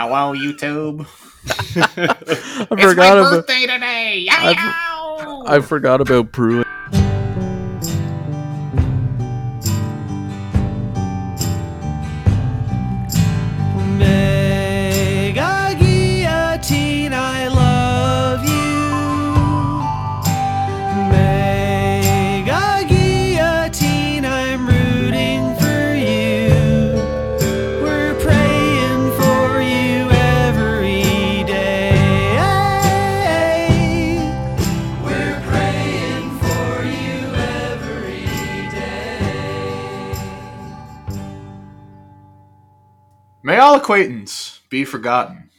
Hello, YouTube. I It's my forgot about birthday today. I I forgot about Pruitt. Be forgotten.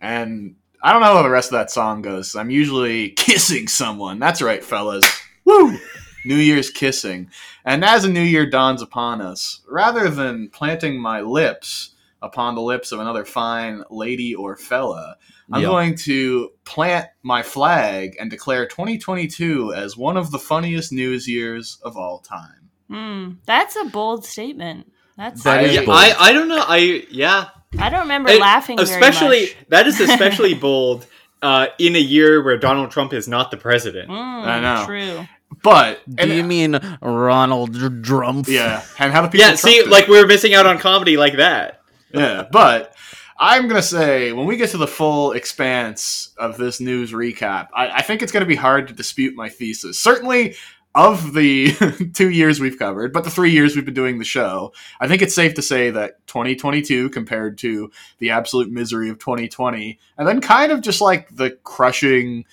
And I don't know how the rest of that song goes. I'm usually kissing someone. That's right, fellas. Woo! New Year's kissing. And as a new year dawns upon us, rather than planting my lips upon the lips of another fine lady or fella, I'm Yeah. going to plant my flag and declare 2022 as one of the funniest news years of all time. Hmm, that's a bold statement. That's That is yeah, bold. I, I don't know. I yeah. I don't remember It- laughing especially very much. that is especially bold uh, in a year where Donald Trump is not the president. Mm, I know. True. But, Do and- you mean Ronald Drumpf? yeah, and how do people Yeah, see, trust it? like we're missing out on comedy like that. yeah, but I'm gonna say when we get to the full expanse of this news recap, I, I think it's gonna be hard to dispute my thesis. Certainly of the two years we've covered, but the three years we've been doing the show, I think it's safe to say that 2022 compared to the absolute misery of 2020, and then kind of just like the crushing,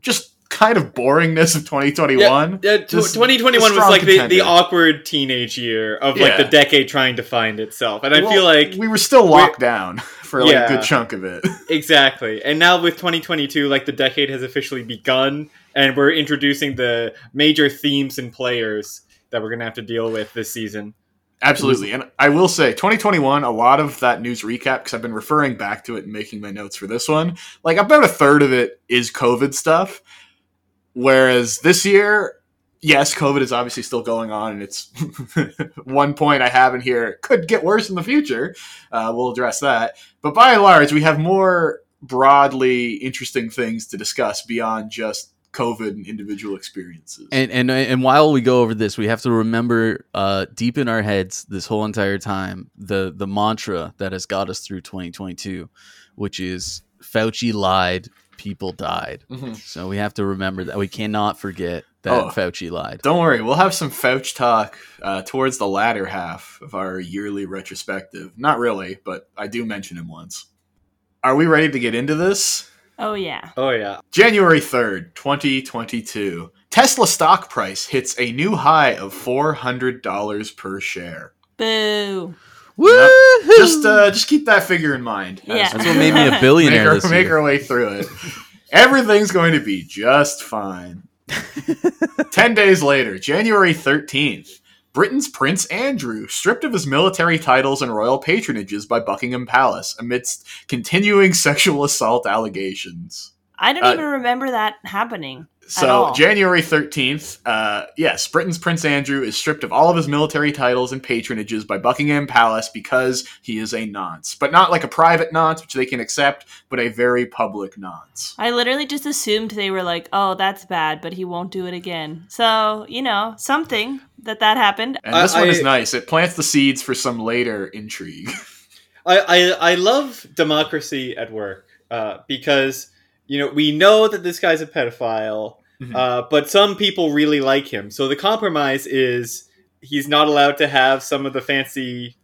just kind of boringness of 2021. Yeah, tw- Just 2021 was like the, the awkward teenage year of like Yeah. the decade trying to find itself, and I Well, feel like we were still locked down for like Yeah. a good chunk of it. Exactly. And now with 2022, like the decade has officially begun, and we're introducing the major themes and players that we're going to have to deal with this season. Absolutely. And I will say, 2021, a lot of that news recap, because I've been referring back to it and making my notes for this one, like about a third of it is COVID stuff. Whereas this year, yes, COVID is obviously still going on. And it's one point I have in here it could get worse in the future. Uh, we'll address that. But by and large, we have more broadly interesting things to discuss beyond just COVID and individual experiences. And, and and while we go over this, we have to remember uh, deep in our heads this whole entire time the the mantra that has got us through 2022, which is Fauci lied, people died. Mhm. So we have to remember that we cannot forget that Oh. Fauci lied. Don't worry, we'll have some Fauch talk uh, towards the latter half of our yearly retrospective. Not really, but I do mention him once. Are we ready to get into this? Oh yeah. Oh, yeah. January 3rd, 2022. Tesla stock price hits a new high of $400 per share. Boo. Woo! Just uh, just keep that figure in mind. Yeah. That's what made me a make, billionaire our, this make our way through it. Everything's going to be just fine. 10 days later, January 13th, Britain's Prince Andrew stripped of his military titles and royal patronages by Buckingham Palace amidst continuing sexual assault allegations. I don't Uh, even remember that happening. So. January 13th, uh, yes, Britain's Prince Andrew is stripped of all of his military titles and patronages by Buckingham Palace because he is a nonce. But not like a private nonce, which they can accept, but a very public nonce. I literally just assumed they were like, "Oh, that's bad, but he won't do it again." So you know, something that that happened. And I- this one I- is nice. It plants the seeds for some later intrigue. I, I, I love democracy at work uh, because, you know, we know that this guy's a pedophile, Mhm. uh, but some people really like him. So the compromise is he's not allowed to have some of the fancy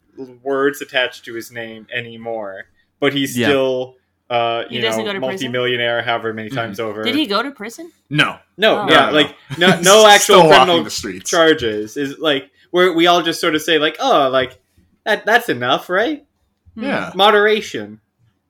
words attached to his name anymore, but he's Yeah. still, uh, you doesn't know, go to prison? multimillionaire however many Mhm. times over. Did he go to prison? No. No, Oh. yeah, No, no, like no. no, no actual criminal charges. Is like where we all just sort of say like, oh, like that that's enough, right? Hmm. Yeah. Moderation.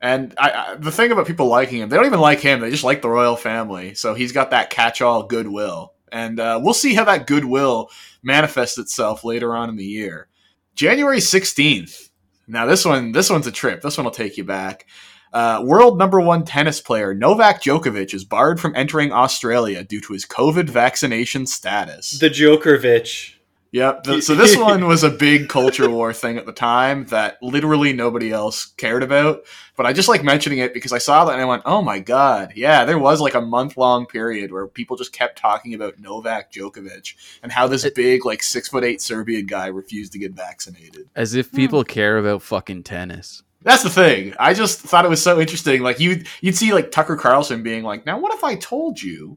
And I, I, the thing about people liking him, they don't even like him. They just like the royal family. So he's got that catch-all goodwill, and uh, we'll see how that goodwill manifests itself later on in the year. January sixteenth. Now this one, this one's a trip. This one will take you back. Uh, world number one tennis player Novak Djokovic is barred from entering Australia due to his COVID vaccination status. The Jokervich. Yep. th- so this one was a big culture war thing at the time that literally nobody else cared about. But I just like mentioning it because I saw that and I went, "Oh my god, yeah!" There was like a month long period where people just kept talking about Novak Djokovic and how this It- big like six foot eight Serbian guy refused to get vaccinated. As if people hmm. care about fucking tennis. That's the thing. I just thought it was so interesting. Like you, you'd see like Tucker Carlson being like, "Now, what if I told you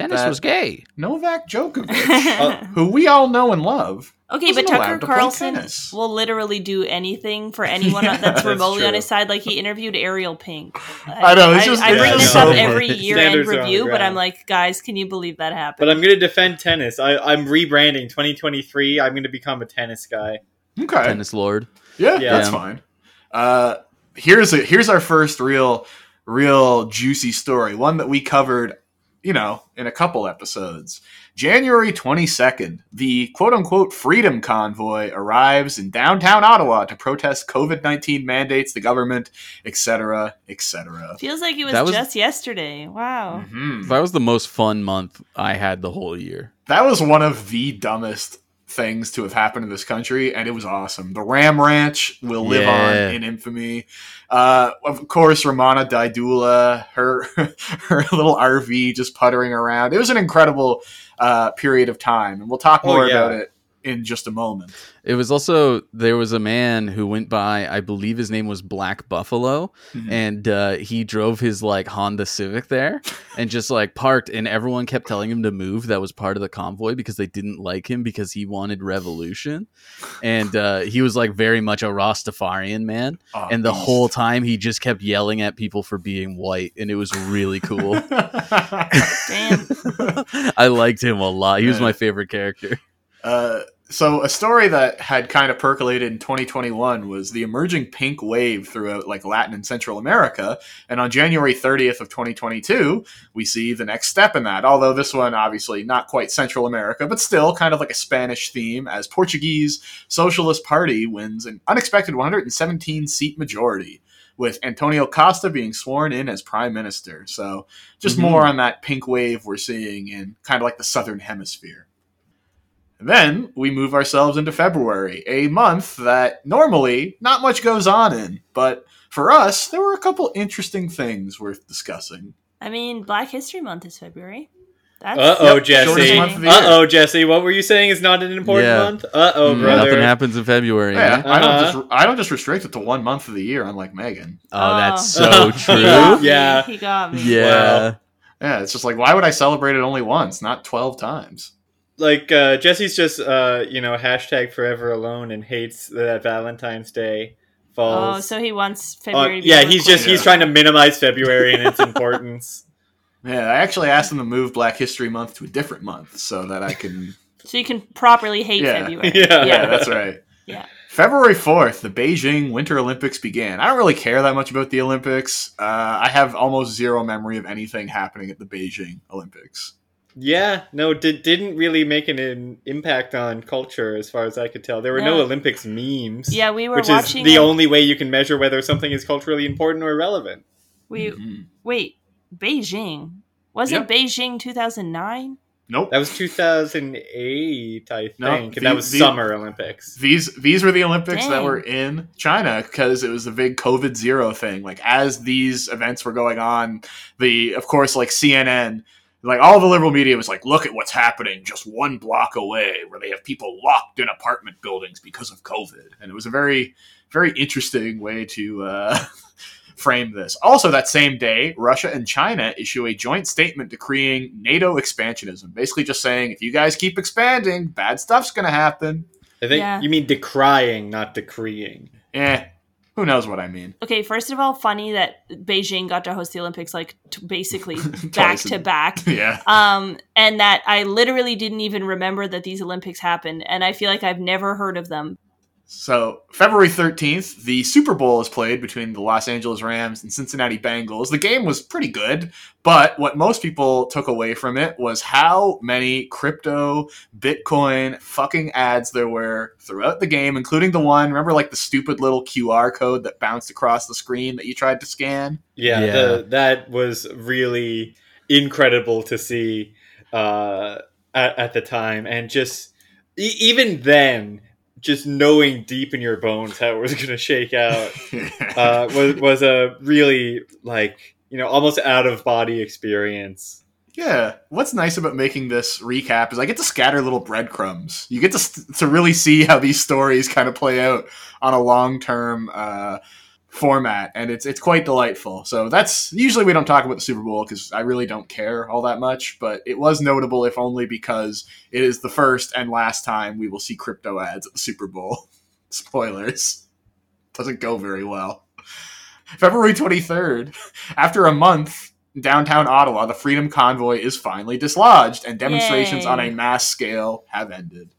Tennis That- was gay. Novak Djokovic, who we all know and love, Okay, but Tucker allowed to play Carlson will literally do anything for anyone Yeah, that's that's remotely on his side. Like he interviewed Ariel Pink. I know, it's just- I, bring it's this so up every year end Standards are review, but I'm like, guys, can you believe that happened? But I'm going to defend tennis. I, I'm rebranding 2023. I'm going to become a tennis guy. okay, Tennis lord. Yeah, Yeah. that's fine. Uh, here's a here's our first real real juicy story, one that we covered, you know, in a couple episodes. January 22nd, the quote unquote freedom convoy arrives in downtown Ottawa to protest COVID 19 mandates, the government, etc., etc. Feels like it was, That was- just yesterday. Wow. Mhm. That was the most fun month I had the whole year. That was one of the dumbest things to have happened in this country, and it was awesome. The Ram Ranch will live Yeah. on in infamy. Uh, of course, Romana Didulo, her her little RV just puttering around. It was an incredible uh, period of time, and we'll talk Oh, more yeah. about it in just a moment. It was also there was a man who went by, I believe his name was Black Buffalo, Mhm. and uh, he drove his like Honda Civic there and just like parked, and everyone kept telling him to move. That was part of the convoy because they didn't like him because he wanted revolution, and uh, he was like very much a Rastafarian man. Oh, And the beast. whole time he just kept yelling at people for being white, and it was really cool. Damn. I liked him a lot. He was my favorite character. Uh, so a story that had kind of percolated in 2021 was the emerging pink wave throughout like Latin and Central America. And on January 30th of 2022, we see the next step in that. Although this one obviously not quite Central America, but still kind of like a Spanish theme as Portuguese Socialist Party wins an unexpected 117 seat majority. With Antonio Costa being sworn in as prime minister. So, just Mhm. more on that pink wave we're seeing in kind of like the southern hemisphere. And then we move ourselves into February, a month that normally not much goes on in, but for us, there were a couple interesting things worth discussing. I mean, Black History Month is February. Uh oh, Yep, Jesse. shortest month of the year. Uh oh, Jesse. What were you saying is not an important Yeah. month? Uh oh, Mm, brother. Nothing happens in February. Yeah, man. I don't Uh-huh. just I don't just restrict it to one month of the year, unlike Megan. Oh, that's Oh. so true. He got me. Yeah. He got me. Yeah. Yeah, it's just like why would I celebrate it only once, not twelve times? Like uh, Jesse's just uh, you know hashtag forever alone and hates that Valentine's Day falls. Oh, so he wants Uh, February. to be yeah, he's quick. just he's trying to minimize February and its importance. Yeah, I actually asked them to move Black History Month to a different month so that I can so you can properly hate Yeah. February. Yeah. yeah, that's right. Yeah. February 4th, the Beijing Winter Olympics began. I don't really care that much about the Olympics. Uh, I have almost zero memory of anything happening at the Beijing Olympics. Yeah, no, did, didn't really make an, an impact on culture as far as I could tell. There were no, No. Olympics memes. Yeah, we were which watching. is the it- only way you can measure whether something is culturally important or relevant. We Mhm. wait. Beijing was Yep. it Beijing 2009? Nope. That was 2008, I think, No, and the- that was the- Summer Olympics. These these were the Olympics that were in China because it was the big COVID zero thing. Like as these events were going on, the of course like CNN, like all the liberal media was like, look at what's happening just one block away, where they have people locked in apartment buildings because of COVID, and it was a very very interesting way to uh, frame this. Also, that same day, Russia and China issue a joint statement decreeing NATO expansionism, basically just saying if you guys keep expanding, bad stuff's going to happen. I think Yeah. you mean decrying, not decreeing. Eh, who knows what I mean? Okay, first of all, funny that Beijing got to host the Olympics like t- basically back to back. Yeah. Um, and that I literally didn't even remember that these Olympics happened, and I feel like I've never heard of them. So, February 13th, the Super Bowl is played between the Los Angeles Rams and Cincinnati Bengals. The game was pretty good, but what most people took away from it was how many crypto, Bitcoin fucking ads there were throughout the game, including the one, remember like the stupid little QR code that bounced across the screen that you tried to scan? Yeah, Yeah. The, that was really incredible to see uh, at, at the time, and just e- even then, just knowing deep in your bones how it was going to shake out uh, was was a really like you know almost out of body experience. Yeah, what's nice about making this recap is I get to scatter little breadcrumbs. You get to st- to really see how these stories kind of play out on a long term uh, format, and it's it's quite delightful. So that's usually we don't talk about the Super Bowl because I really don't care all that much, but it was notable if only because it is the first and last time we will see crypto ads at the Super Bowl. Spoilers, doesn't go very well. February twenty third, after a month downtown Ottawa, the Freedom Convoy is finally dislodged, and demonstrations Yay. on a mass scale have ended.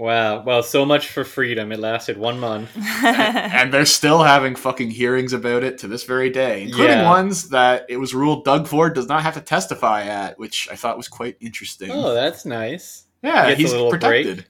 Wow. Well, so much for freedom. It lasted one month. and they're still having fucking hearings about it to this very day, including Yeah. ones that it was ruled Doug Ford does not have to testify at, which I thought was quite interesting. Oh, that's nice. yeah, gets a he's little protected.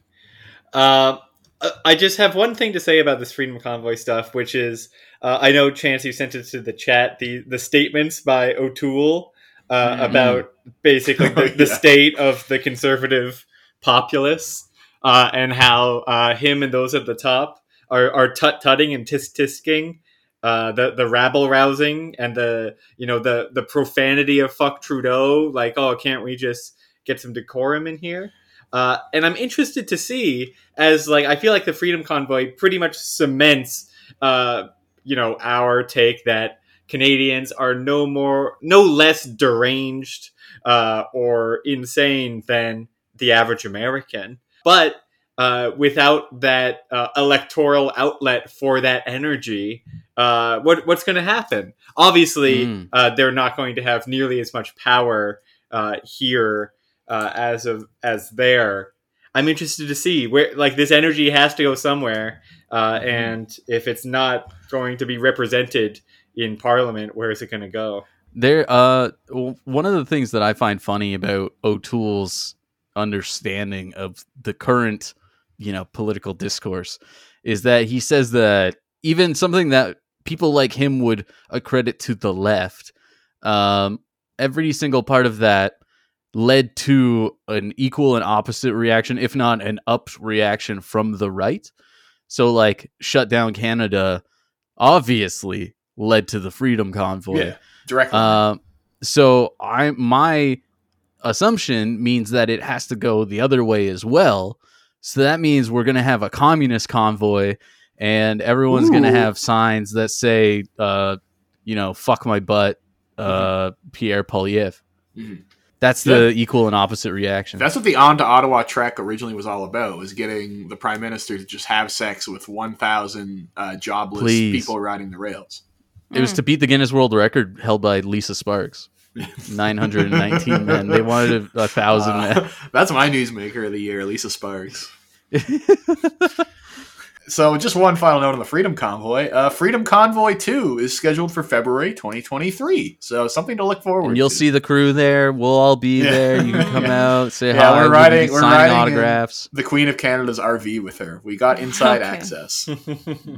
Um, uh, I just have one thing to say about this Freedom Convoy stuff, which is uh, I know Chance you sent it to the chat the the statements by O'Toole uh, Mhm. about basically the, the Yeah. state of the conservative populace uh, and how uh, him and those at the top are are tut tutting and tisk tisking. Uh, the the rabble rousing and the you know the the profanity of fuck Trudeau like oh can't we just get some decorum in here uh, and I'm interested to see as like I feel like the Freedom Convoy pretty much cements, uh, you know, our take that Canadians are no more, no less deranged uh, or insane than the average American, but uh, without that uh, electoral outlet for that energy. Uh, what, what's going to happen? Obviously, Mm. uh, they're not going to have nearly as much power uh, here uh, as of as there. I'm interested to see where like this energy has to go somewhere, uh, Mhm. and if it's not going to be represented in Parliament, where is it going to go? There, uh, one of the things that I find funny about O'Toole's understanding of the current, you know, political discourse is that he says that even something that people like him would accredit to the left, um, every single part of that led to an equal and opposite reaction, if not an up reaction from the right. So, like, shut down Canada obviously led to the Freedom Convoy. Yeah, directly. Um, so I my assumption means that it has to go the other way as well. So that means we're gonna have a communist convoy, and everyone's gonna have signs that say, uh, you know, "fuck my butt," uh, Pierre Poilievre. Mhm. That's the equal and opposite reaction. That's what the On to Ottawa trek originally was all about, was getting the Prime Minister to just have sex with 1,000 uh, jobless Please. people riding the rails. it was to beat the Guinness World Record held by Lisa Sparks. 919 men. They wanted a, a thousand Uh, men. that's my newsmaker of the year, Lisa Sparks. So, just one final note on the Freedom Convoy. Uh, Freedom Convoy 2 is scheduled for February 2023. So, something to look forward and you'll to. see the crew there. We'll all be Yeah. there. You can come out, say Yeah, hi. we're we'll riding- we're signing riding autographs. the Queen of Canada's RV with her. We got inside Okay. access.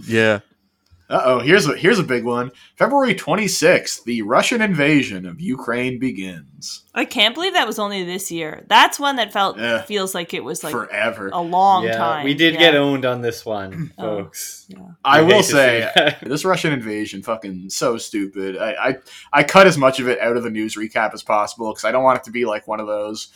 Yeah, Uh oh, here's a here's a big one. February 26th, the Russian invasion of Ukraine begins. I can't believe that was only this year. That's one that felt Yeah. feels like it was like Forever. a long yeah, time. we did Yeah. get owned on this one, folks. I We hate will say this Russian invasion fucking so stupid. I, I I cut as much of it out of the news recap as possible because I don't want it to be like one of those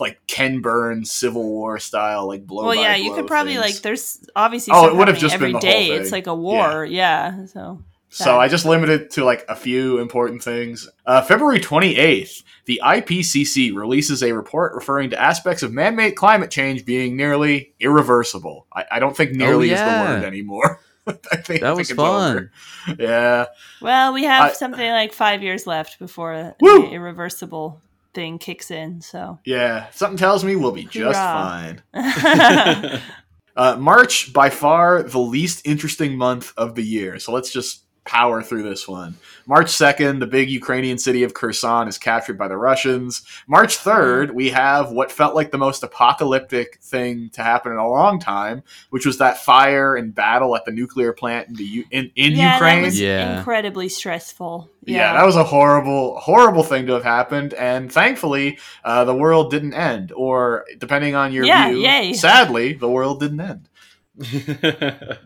like Ken Burns Civil War style like blow. Well, by yeah, you blow could probably things. like. There's obviously. Oh, it would have happening just been every the whole day. thing. It's like a war. Yeah. So. So I just limited to like a few important things. Uh, February 28th, the IPCC releases a report referring to aspects of man-made climate change being nearly irreversible. I, I don't think nearly is the Oh, word anymore. I think I that think was fun. over. Yeah. Well, we have I- something like five years left before Woo! the irreversible thing kicks in. So. Yeah. Something tells me we'll be just fine. Uh, March, by far the least interesting month of the year. So let's just power through this one. March 2nd, the big Ukrainian city of Kherson is captured by the Russians. March 3rd, we have what felt like the most apocalyptic thing to happen in a long time, which was that fire and battle at the nuclear plant in the U- in, in yeah, Ukraine. that was Yeah. incredibly stressful. Yeah. that was a horrible, horrible thing to have happened, and thankfully, uh, the world didn't end. Or depending on your Yeah, view, yay. sadly, the world didn't end.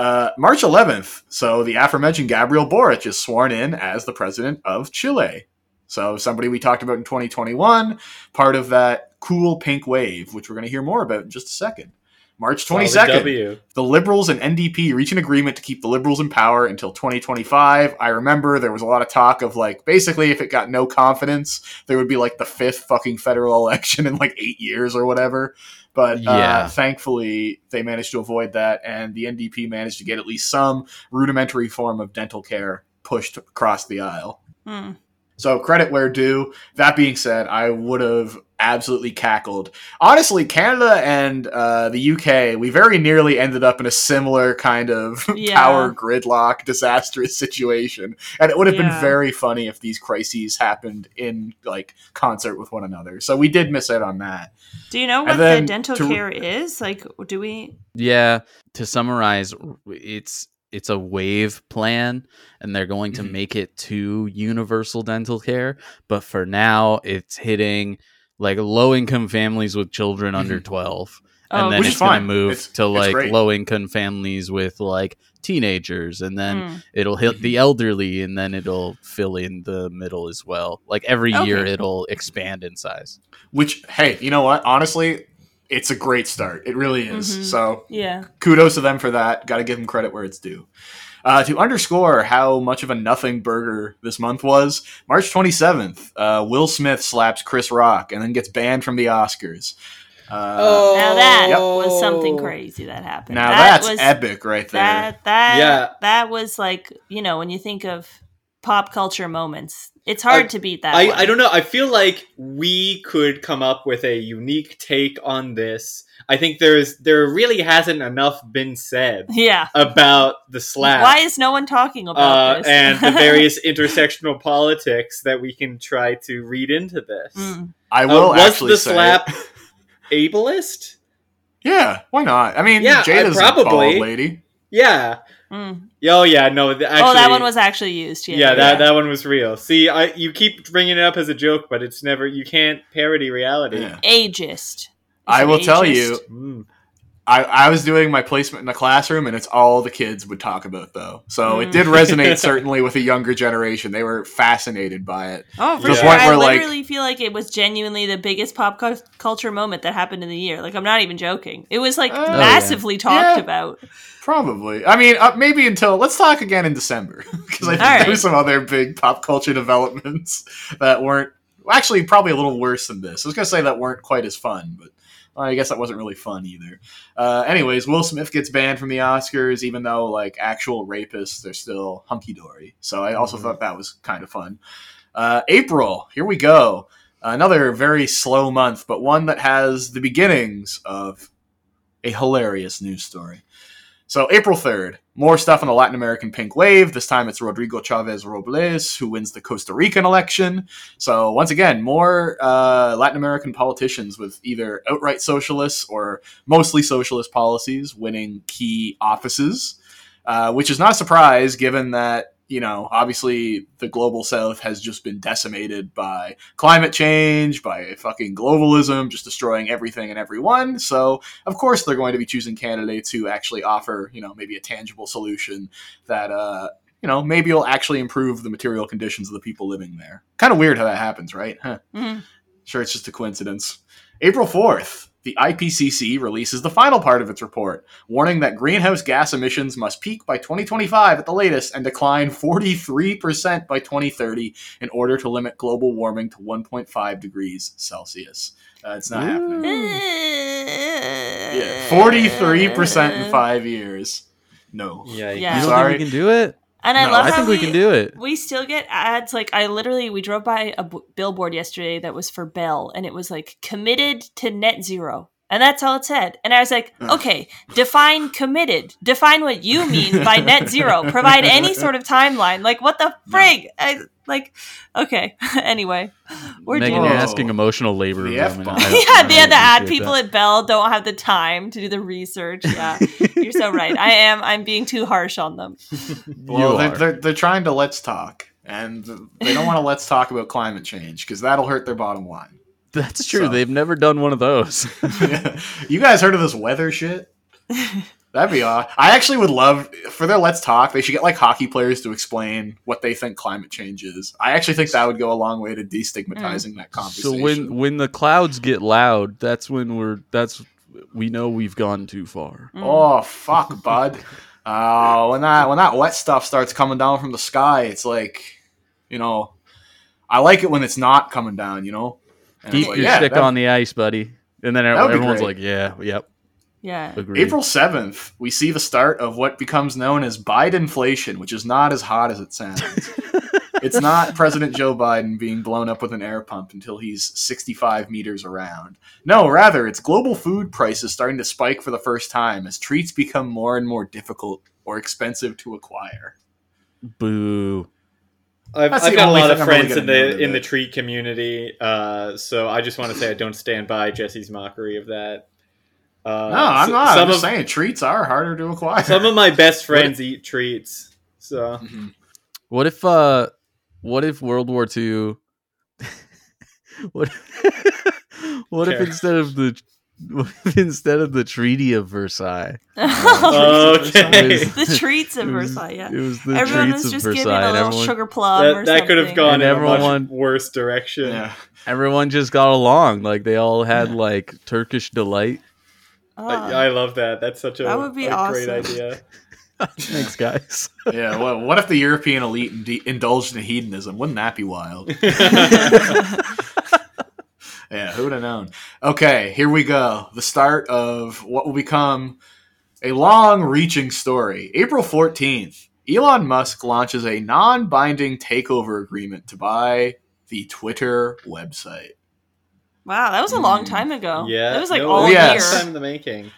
Uh, March 11th, so the aforementioned Gabriel Boric is sworn in as the president of Chile. So somebody we talked about in 2021, part of that cool pink wave, which we're going to hear more about in just a second. March 22nd, the Liberals and NDP reach an agreement to keep the Liberals in power until 2025. I remember there was a lot of talk of like basically if it got no confidence, there would be like the fifth fucking federal election in like eight years or whatever. But uh, thankfully, they managed to avoid that, and the NDP managed to get at least some rudimentary form of dental care pushed across the aisle. Hmm. So credit where due. That being said, I would have absolutely cackled. Honestly, Canada and uh, the UK, we very nearly ended up in a similar kind of Yeah. power gridlock, disastrous situation, and it would have Yeah. been very funny if these crises happened in like concert with one another. So we did miss out on that. Do you know what the dental to- care is? Like, do we? Yeah, to summarize, it's it's a wave plan and they're going to Mhm. make it to universal dental care, but for now it's hitting like low income families with children under 12 and Oh, then it's going to move It's- to like low income families with like teenagers and then Hmm. it'll hit Mm-hmm. the elderly and then it'll fill in the middle as well. Like every year it'll expand in size. Which, hey, you know what? Honestly, it's a great start. It really is. Mhm. So Yeah. kudos to them for that. Got to give them credit where it's due. Uh, to underscore how much of a nothing burger this month was, March 27th, uh, Will Smith slaps Chris Rock and then gets banned from the Oscars. Uh, Oh, Now that Yep. was something crazy that happened. now that that's was, epic right there. That that Yeah. that was like you know when you think of pop culture moments, it's hard I- to beat that. I, one. I don't know. I feel like we could come up with a unique take on this. I think there's there really hasn't enough been said Yeah. about the slap. Why is no one talking about uh, this? and the various intersectional politics that we can try to read into this. Mm. I Uh, will was actually the say, slap ableist? yeah, why not? I mean, Yeah, Jada's I- a bald probably. lady. Yeah. Mm. Oh yeah. No. Actually, oh, that one was actually used. Yeah. Yeah, that, that one was real. See, I you keep bringing it up as a joke, but it's never. You can't parody reality. Yeah. ageist. I Is it will tell you, Mm. I, I was doing my placement in the classroom, and it's all the kids would talk about, though. So it Mm. did resonate certainly with a younger generation. They were fascinated by it. Oh, for sure. I where, like- literally feel like it was genuinely the biggest pop cu- culture moment that happened in the year. Like, I'm not even joking. It was like Oh, yeah. massively talked Yeah. about. Probably. I mean, uh, maybe until let's talk again in December because I think All right. there were some other big pop culture developments that weren't actually probably a little worse than this. I was gonna say that weren't quite as fun, but well, I guess that wasn't really fun either. Uh, anyways, Will Smith gets banned from the Oscars, even though like actual rapists are still hunky dory. So I also Mhm. thought that was kind of fun. Uh, April, here we go. Another very slow month, but one that has the beginnings of a hilarious news story. So April 3rd, more stuff on the Latin American pink wave. This time it's Rodrigo Chaves Robles who wins the Costa Rican election. So once again, more uh, Latin American politicians with either outright socialists or mostly socialist policies winning key offices, uh, which is not a surprise given that, you know, obviously the global south has just been decimated by climate change, by fucking globalism, just destroying everything and everyone. So of course they're going to be choosing candidates who actually offer, you know, maybe a tangible solution that, uh, you know, maybe will actually improve the material conditions of the people living there. Kind of weird how that happens, right? Huh. Mhm. Sure, it's just a coincidence. April 4th, the IPCC releases the final part of its report, warning that greenhouse gas emissions must peak by 2025 at the latest and decline 43% by 2030 in order to limit global warming to 1.5 degrees Celsius. Uh, it's not happening. Yeah, 43% in five years. No. Yeah. Yeah. You don't Sorry. think we can do it? And I No, love I how think we can do it. We still get ads. Like I literally, we drove by a b- billboard yesterday that was for Bell, and it was like committed to net zero. And that's all it said. And I was like, okay, define committed. Define what you mean by net zero. Provide any sort of timeline. Like, what the frig? I, like, okay. anyway, we're Megan, doing you're asking emotional labor. The of F-bomb. women. I don't- yeah, I they had to add people that. at Bell don't have the time to do the research. Yeah, you're so right. I am. I'm being too harsh on them. Well, they're, are. they're, they're trying to let's talk, and they don't want to let's talk about climate change because that'll hurt their bottom line. That's true. So- They've never done one of those. you guys heard of this weather shit? That'd be odd. I actually would love for their let's talk. They should get like hockey players to explain what they think climate change is. I actually think that would go a long way to destigmatizing that conversation. so when when the clouds get loud, that's when we're that's we know we've gone too far. Mm. oh fuck, bud. Uh, when that when that wet stuff starts coming down from the sky, it's like, you know, I like it when it's not coming down. You know, Keep like, your yeah, stick that- on the ice, buddy. And then That would be everyone's like, "Yeah, yep, Yeah. agree." April 7th, we see the start of what becomes known as Bidenflation, which is not as hot as it sounds. it's not President Joe Biden being blown up with an air pump until he's 65 meters around. No, rather, it's global food prices starting to spike for the first time as treats become more and more difficult or expensive to acquire. Boo. I've, I've got a lot of thing I'm really friends in the in the today. treat community, uh, so I just want to say I don't stand by Jesse's mockery of that. Uh, No, I'm so- not. I'm Some just of saying treats are harder to acquire. some of my best friends eat treats, so Mhm. What if uh what if World War II what what if instead of the what if instead of the Treaty of Versailles oh, okay. the treats of Versailles. Yeah. It was the Everyone treats was just getting Versailles a little everyone, sugar plum or that, that could have gone And in a everyone- much worse direction. Yeah. everyone just got along. Like they all had like Turkish delight. Oh. I, I love that. That's such a, That would be a great idea. Thanks, guys. Yeah. Well, what if the European elite inde- indulged in hedonism? Wouldn't that be wild? Yeah, who would have known? Okay, here we go. The start of what will become a long reaching story. April 14th, Elon Musk launches a non binding takeover agreement to buy the Twitter website. wow, that was a long hmm. time ago. yeah, that was like no, all yes. year. time in the making.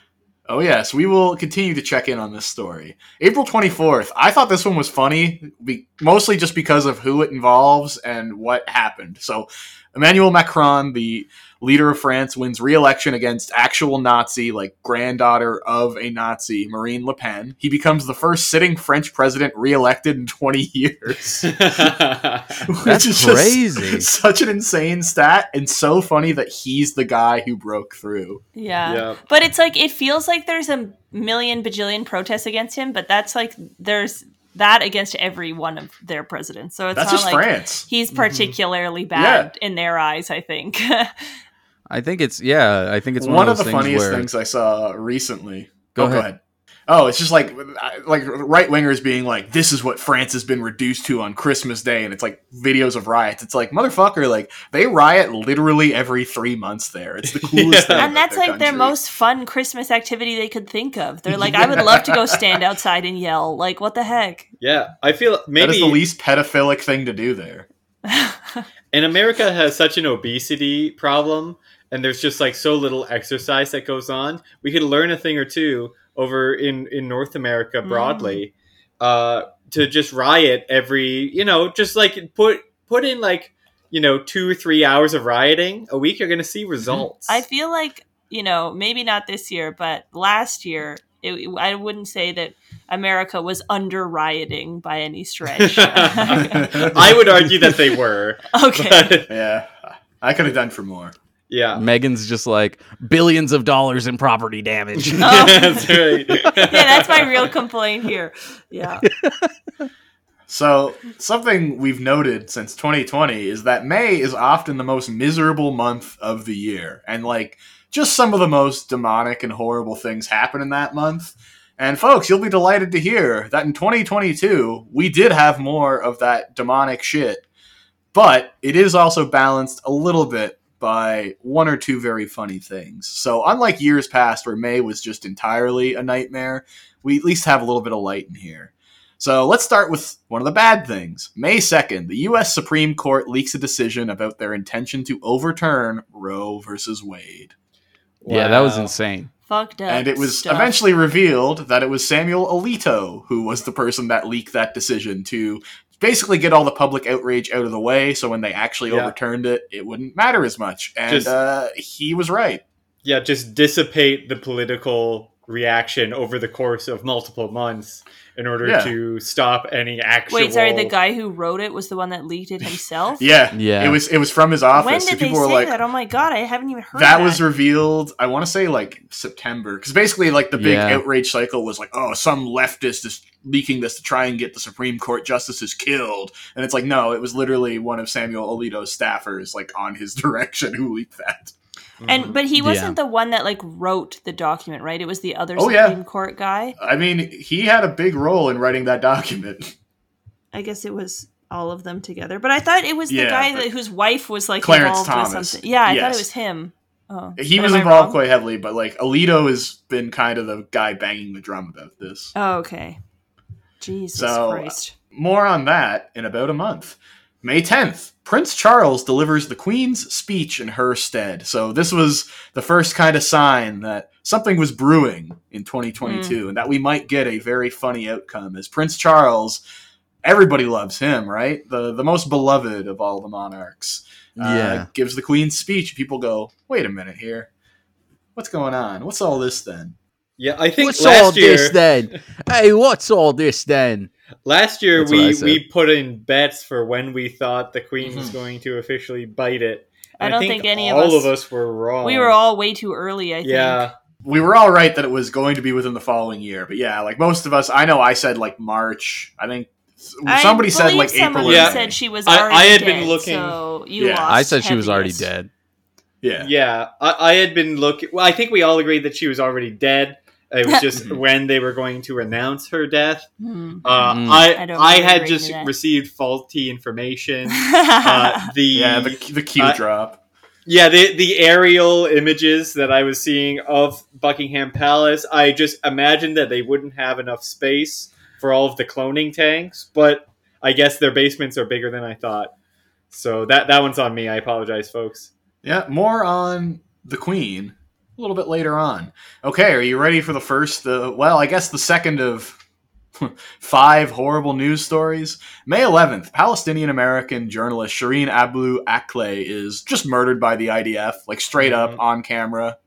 Oh, yes, we will continue to check in on this story. April 24th, I thought this one was funny, be- mostly just because of who it involves and what happened. So, Emmanuel Macron, the leader of France, wins re election against actual Nazi, like granddaughter of a Nazi, Marine Le Pen. He becomes the first sitting French president re elected in 20 years. Which That's is just crazy. such an insane stat and so funny that he's the guy who broke through. Yeah. yeah. But it's like it feels like there's a million bajillion protests against him, but that's like there's that against every one of their presidents. So it's That's not just like France. he's Mm-hmm. particularly bad in their eyes, I think. I think it's yeah. I think it's one, one, of the those funniest where, things I saw recently. Go oh, go ahead. Ahead. Oh, it's just like like right wingers being like, "This is what France has been reduced to on Christmas Day," and it's like videos of riots. It's like motherfucker, like they riot literally every three months there. It's the coolest Yeah. thing. and that's their like their most fun Christmas activity they could think of. They're like, I would love to go stand outside and yell. Like, what the heck? Yeah, I feel That maybe is the least pedophilic thing to do there. and America has such an obesity problem, and there's just like so little exercise that goes on. We could learn a thing or two over in in North America broadly, uh, to just riot every, you know, just like put put in like you know two or three hours of rioting a week. You're going to see results. I feel like you know maybe not this year, but last year it, I wouldn't say that America was under rioting by any stretch. I would argue that they were. okay. But, Yeah, I could have done for more. Yeah. Megan's just like billions of dollars in property damage. Oh. that's right. yeah, that's my real complaint here. Yeah. So, something we've noted since 2020 is that May is often the most miserable month of the year. And, like, just some of the most demonic and horrible things happen in that month. And, folks, you'll be delighted to hear that in 2022, we did have more of that demonic shit. But it is also balanced a little bit by one or two very funny things. So, unlike years past where May was just entirely a nightmare, we at least have a little bit of light in here. So let's start with one of the bad things. May 2nd, the U.S. Supreme Court leaks a decision about their intention to overturn Roe versus Wade. Yeah, that was insane. Fucked up. and it was stuff. eventually revealed that it was Samuel Alito who was the person that leaked that decision to basically get all the public outrage out of the way so when they actually Yeah. overturned it it wouldn't matter as much. And Just- uh, he was right. Yeah, just dissipate the political reaction over the course of multiple months in order Yeah. to stop any actual. Wait, sorry. The guy who wrote it was the one that leaked it himself. yeah Yeah. it was it was from his office When so did they say were like that? Oh my god, I haven't even heard that that. was revealed i want to say like september because basically like the big Yeah. outrage cycle was like oh some leftist is leaking this to try and get the supreme court justices killed and it's like no it was literally one of samuel alito's staffers like on his direction who leaked that and but he wasn't the one that like wrote the document, right? It was the other Oh, yeah. Supreme Court guy. i mean he had a big role in writing that document I guess it was all of them together. But I thought it was the guy that, whose wife was like Clarence involved Thomas. with something. Yeah, I thought it was him. Oh, he was involved quite heavily but like alito has been kind of the guy banging the drum about this Oh, okay. Jesus So- Christ. More on that in about a month. May 10th, Prince Charles delivers the Queen's speech in her stead. So, this was the first kind of sign that something was brewing in 2022 and that we might get a very funny outcome as Prince Charles, everybody loves him, right? The, the most beloved of all the monarchs. uh, Yeah. gives the Queen's speech. People go, wait a minute here. What's going on? What's all this then? Yeah, I think What's last all year, this then? hey, what's all this then? last year That's we we put in bets for when we thought the Queen was Mhm. going to officially bite it. I don't think any of all us- of us were wrong. We were all way too early, I think. yeah. we were all right that it was going to be within the following year. But yeah, like most of us, I know I said like March. I think I somebody said like April. or Yeah. Said she was I- already I had dead, been looking- So you Yeah. lost I said she was already dead. yeah. Yeah, I, I had been looking. Well, I think we all agreed that she was already dead. It was just Mhm. when they were going to announce her death. Hmm. Uh, Mm. I I don't I had just received faulty information. Uh, the Yeah, the the Q uh, drop. yeah the the aerial images that I was seeing of Buckingham Palace, I just imagined that they wouldn't have enough space for all of the cloning tanks. But I guess their basements are bigger than I thought. So that that one's on me. I apologize, folks. Yeah, more on the Queen a little bit later on. Okay, are you ready for the first? Uh, well, I guess the second of five horrible news stories. May 11th, Palestinian American journalist Shireen Abu Akleh is just murdered by the IDF, like straight up Mhm. on camera.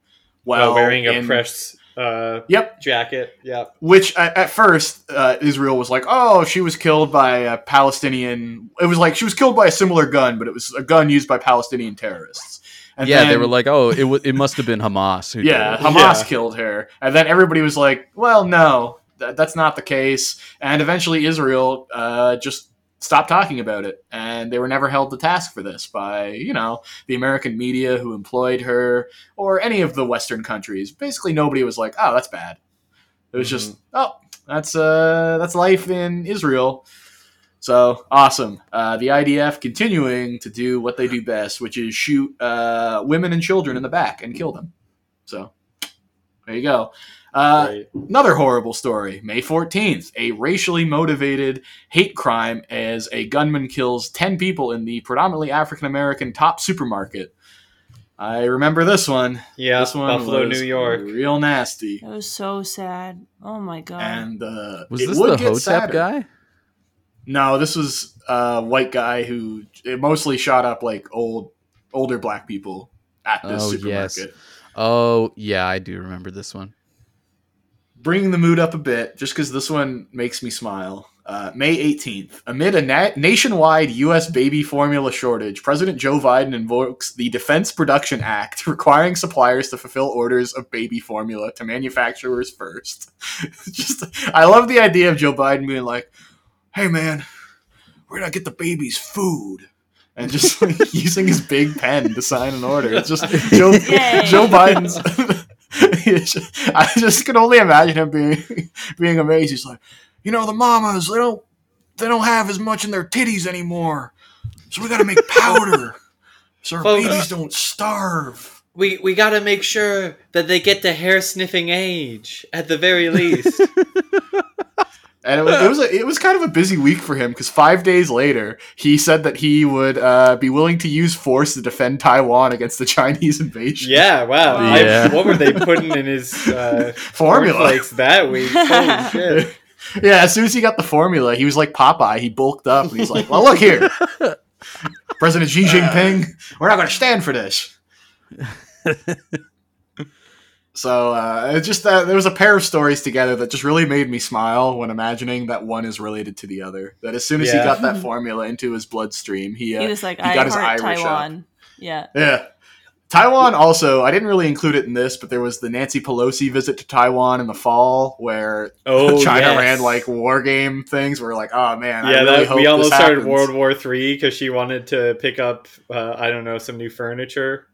While Well, wearing a in- press uh, Yep, jacket. Yep. which at, at first uh, Israel was like, "Oh, she was killed by a Palestinian." It was like she was killed by a similar gun, but it was a gun used by Palestinian terrorists. And yeah, they were like, "Oh, it w- it must have been Hamas." Who yeah, did it. Hamas Yeah. killed her, and then everybody was like, "Well, no, th- that's not the case." And eventually, Israel uh, just stopped talking about it, and they were never held to task for this by you know the American media who employed her or any of the Western countries. Basically, nobody was like, "Oh, that's bad." It was just, "Oh, that's uh, that's life in Israel." So awesome. Uh, the IDF continuing to do what they do best, which is shoot uh, women and children in the back and kill them. So there you go. Uh, Right. Another horrible story. May 14th, a racially motivated hate crime as a gunman kills 10 people in the predominantly African American top supermarket. I remember this one. Yeah, this one Buffalo, was New York. real nasty. It was so sad. Oh my god. And uh, Was it this would the get Hotep sadder. guy? No, this was a white guy who it mostly shot up like old, older black people at this Oh, supermarket. yes. Oh, yeah, I do remember this one. Bringing the mood up a bit, just because this one makes me smile. Uh, May 18th, amid a na- nationwide U.S. baby formula shortage, President Joe Biden invokes the Defense Production Act, requiring suppliers to fulfill orders of baby formula to manufacturers first. just, I love the idea of Joe Biden being like, "Hey, man, we're gonna get the babies food." And just like using his big pen to sign an order. It's just Joe, Yay. Joe Biden's. I just can only imagine him being being amazed. He's like, you know, the mamas they don't they don't have as much in their titties anymore, so we got to make powder so our Folks. babies uh, don't starve. We we got to make sure that they get to hair sniffing age at the very least. And it was it was, a, it was kind of a busy week for him because five days later he said that he would uh, be willing to use force to defend Taiwan against the Chinese invasion. Yeah, wow. I- what were they putting in his uh, Formula. cornflakes that week? Holy shit. Yeah, as soon as he got the formula, he was like Popeye. He bulked up and he's like, "Well, look here, President Xi Jinping, we're not going to stand for this." So uh, it just that there was a pair of stories together that just really made me smile when imagining that one is related to the other. That as soon as he got that formula into his bloodstream, he, uh, he was like, he I got his heart Irish up. Taiwan. Yeah. Yeah. Taiwan also, I didn't really include it in this, but there was the Nancy Pelosi visit to Taiwan in the fall where Oh, China yes. ran like war game things. We're like, oh man, I Yeah, really that, hope we this almost started. World War Three because she wanted to pick up, uh, I don't know, some new furniture.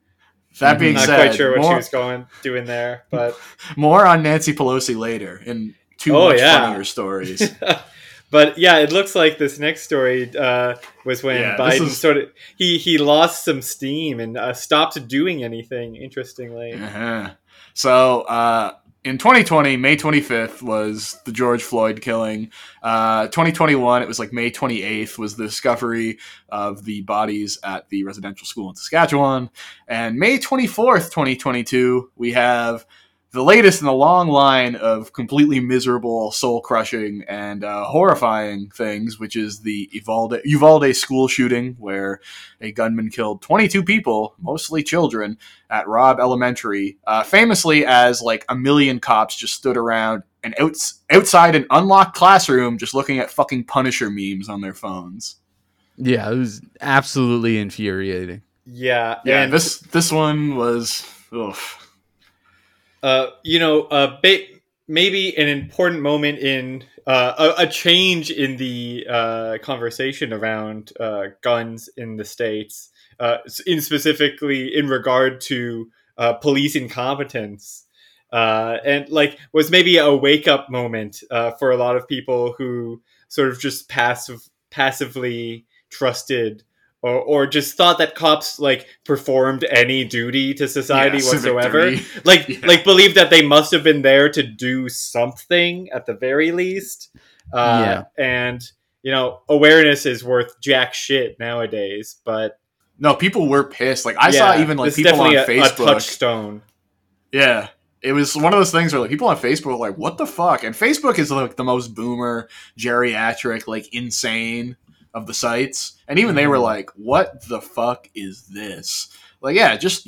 That being Not said, quite sure what more, she was going doing there, but more on Nancy Pelosi later in two Oh, much yeah. funnier stories. but yeah, it looks like this next story uh, was when Yeah, Biden is- sort of he he lost some steam and uh, stopped doing anything. Interestingly, uh-huh. So uh, in 2020, May 25th was the George Floyd killing. Uh, 2021, it was like May 28th was the discovery of the bodies at the residential school in Saskatchewan. And May 24th, 2022, we have the latest in a long line of completely miserable, soul crushing, and uh, horrifying things, which is the Uvalde, Uvalde school shooting, where a gunman killed 22 people, mostly children, at Robb Elementary, uh, famously as like a million cops just stood around and outs- outside an unlocked classroom just looking at fucking Punisher memes on their phones. Yeah, it was absolutely infuriating. yeah, Yeah, and this this one was. Oof. Uh, you know, uh, ba- maybe an important moment in uh, a, a change in the uh, conversation around uh, guns in the states, uh, in specifically in regard to police incompetence. And like was maybe a wake up moment for a lot of people who sort of just passive passively trusted or, or just thought that cops like performed any duty to society Yeah, whatsoever like Yeah. like believe that they must have been there to do something at the very least uh, Yeah. and you know awareness is worth jack shit nowadays but No, people were pissed. Like I saw even like people on a, a Facebook. touchstone Yeah. It was one of those things where like people on Facebook were like, "What the fuck?" And Facebook is like the most boomer, geriatric, like insane of the sites. And even they were Mhm. like, "What the fuck is this?" Like, yeah, just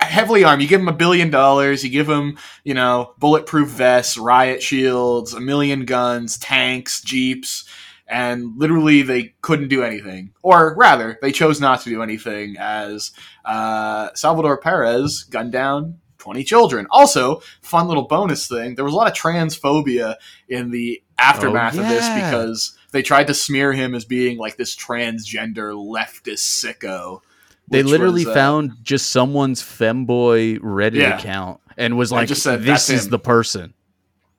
heavily armed. You give them a billion dollars. You give them, you know, bulletproof vests, riot shields, a million guns, tanks, jeeps, and literally they couldn't do anything. Or rather, they chose not to do anything as uh, Salvador Perez gunned down 20 children. Also, fun little bonus thing there was a lot of transphobia in the aftermath Oh, of this because they tried to smear him as being like this transgender leftist sicko. They literally was, uh, found just someone's femboy Reddit Yeah. account and was like, just said, "This is him." the person."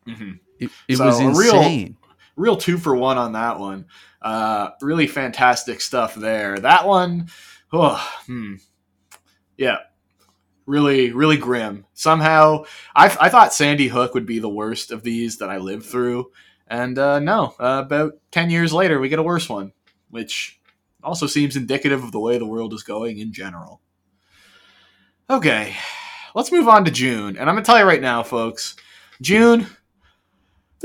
mhm. It, it So, was a real- real two for one on that one. Uh, really fantastic stuff there. That one, oh, hmm. yeah, really, really grim. Somehow, I, I thought Sandy Hook would be the worst of these that I lived through, and uh, no, uh, about ten years later, we get a worse one, which also seems indicative of the way the world is going in general. Okay, let's move on to June, and I'm gonna tell you right now, folks, June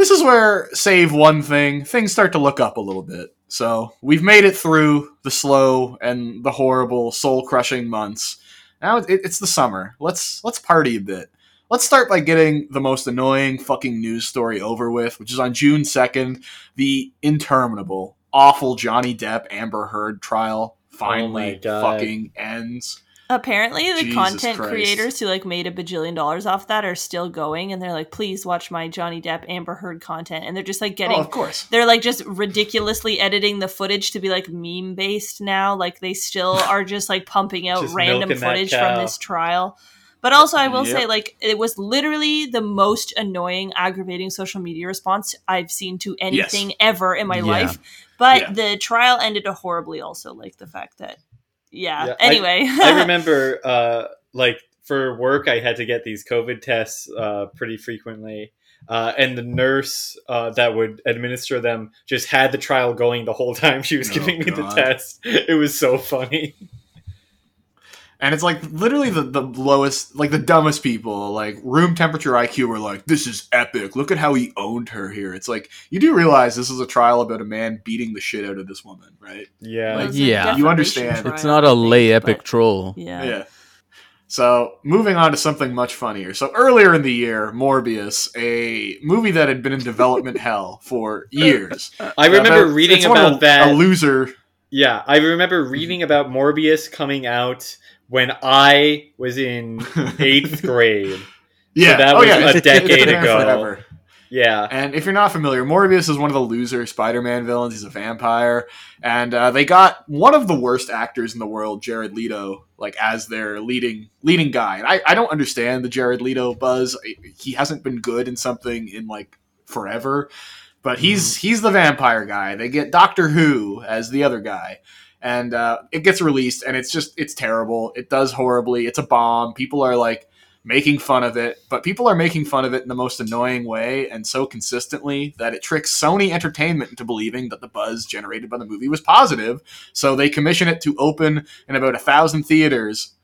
this is where save one thing things start to look up a little bit. So we've made it through the slow and the horrible soul crushing months. Now it's the summer. Let's let's party a bit let's start by getting the most annoying fucking news story over with which is on june 2nd the interminable awful johnny depp amber heard trial finally oh God. fucking ends Apparently, the Jesus content Christ. creators who like made a bajillion dollars off that are still going, and they're like, "Please watch my Johnny Depp Amber Heard content," and they're just like oh, getting oh of course they're like just ridiculously editing the footage to be like meme based now. Like they still are just like pumping out Just random footage from this trial. But also, I will Yep. say, like, it was literally the most annoying, aggravating social media response I've seen to anything ever in my Yeah. life. But Yeah. the trial ended horribly, also. Like the fact that, yeah. Yeah, anyway, I remember, uh, like for work, I had to get these COVID tests uh, pretty frequently, Uh, and the nurse uh, that would administer them just had the trial going the whole time she was Oh, giving me the test. It was so funny. And it's like literally the, the lowest, like the dumbest people, like room temperature IQ were like, this is epic. Look at how he owned her here. It's like, you do realize this is a trial about a man beating the shit out of this woman, right? Yeah. Like, It was a yeah. You understand. trial, It's not a lay epic but- troll. Yeah. Yeah. So moving on to something much funnier. So earlier in the year, Morbius, a movie that had been in development hell for years. I remember About- reading it's one about of that. A loser. Yeah, I remember reading about Morbius coming out when I was in eighth grade. Yeah, that oh, was yeah. a it's- decade ago. forever. Yeah. And if you're not familiar, Morbius is one of the loser Spider-Man villains. He's a vampire, and uh, they got one of the worst actors in the world, Jared Leto, like as their leading leading guy. And I, I don't understand the Jared Leto buzz. He hasn't been good in something in like forever, but he's he's the vampire guy. They get Doctor Who as the other guy. And uh, it gets released, and it's just it's terrible. It does horribly. It's a bomb. People are like making fun of it, but people are making fun of it in the most annoying way and so consistently that it tricks Sony Entertainment into believing that the buzz generated by the movie was positive. So they commission it to open in about a thousand theaters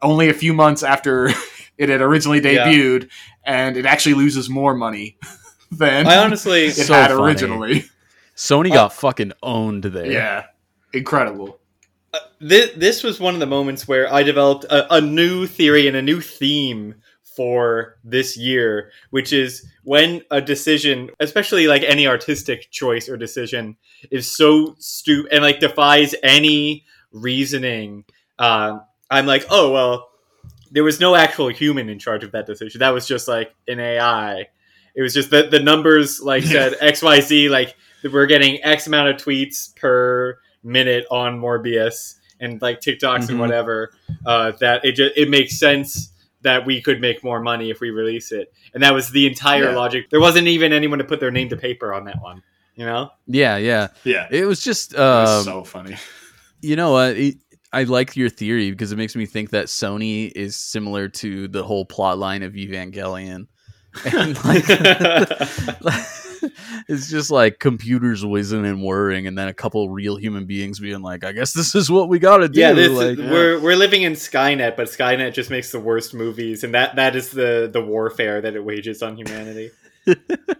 only a few months after it had originally Yeah. debuted, and it actually loses more money than I honestly it So had funny. originally. Sony got fucking owned there. Yeah. Incredible. this, this was one of the moments where I developed a, a new theory and a new theme for this year, which is when a decision, especially like any artistic choice or decision, is so stupid and like defies any reasoning. Uh, I'm like, oh well, there was no actual human in charge of that decision. That was just like an AI. It was just that the numbers like said X Y Z like we're getting X amount of tweets per minute on Morbius and like TikToks Mhm. and whatever. Uh, that it just it makes sense that we could make more money if we release it, and that was the entire Yeah. logic. There wasn't even anyone to put their name to paper on that one. You know? yeah, yeah. Yeah. It was just, It was um, so funny. you know what? It, I like your theory because it makes me think that Sony is similar to the whole plot line of Evangelion. And like, it's just like computers whizzing and whirring, and then a couple real human beings being like, "I guess this is what we got to do." yeah, this, like, we're we're living in Skynet, but Skynet just makes the worst movies, and that that is the the warfare that it wages on humanity.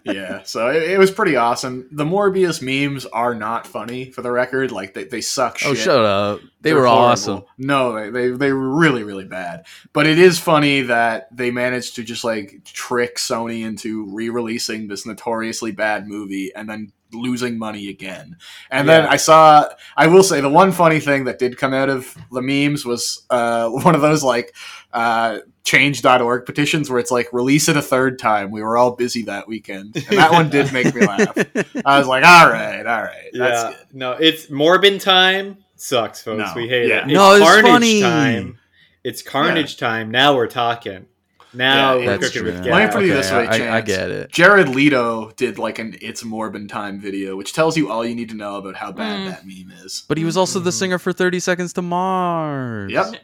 Yeah, so it, it was pretty awesome. The Morbius memes are not funny, for the record. Like they, they suck. Shit. oh, shut up! They They're were horrible. awesome. No, they, they they were really really bad. But it is funny that they managed to just like trick Sony into re-releasing this notoriously bad movie and then losing money again. And then I saw I will say the one funny thing that did come out of the memes was uh, one of those like uh, change.org petitions where it's like release it a third time. We were all busy that weekend. And that one did make me laugh. I was like, all right, all right. That's yeah, good. no, it's Morbin time. Sucks, folks. No, We hate yeah. it. It's No, it's Carnage funny. time. It's Carnage time. Now we're talking. Now Yeah, we're That's cooking true. with Let me gas. put it this way, I, I get it. Jared Leto did like an "It's Morbin Time" video, which tells you all you need to know about how bad Mm. that meme is. But he was also the Mhm. singer for Thirty Seconds to Mars. Yep,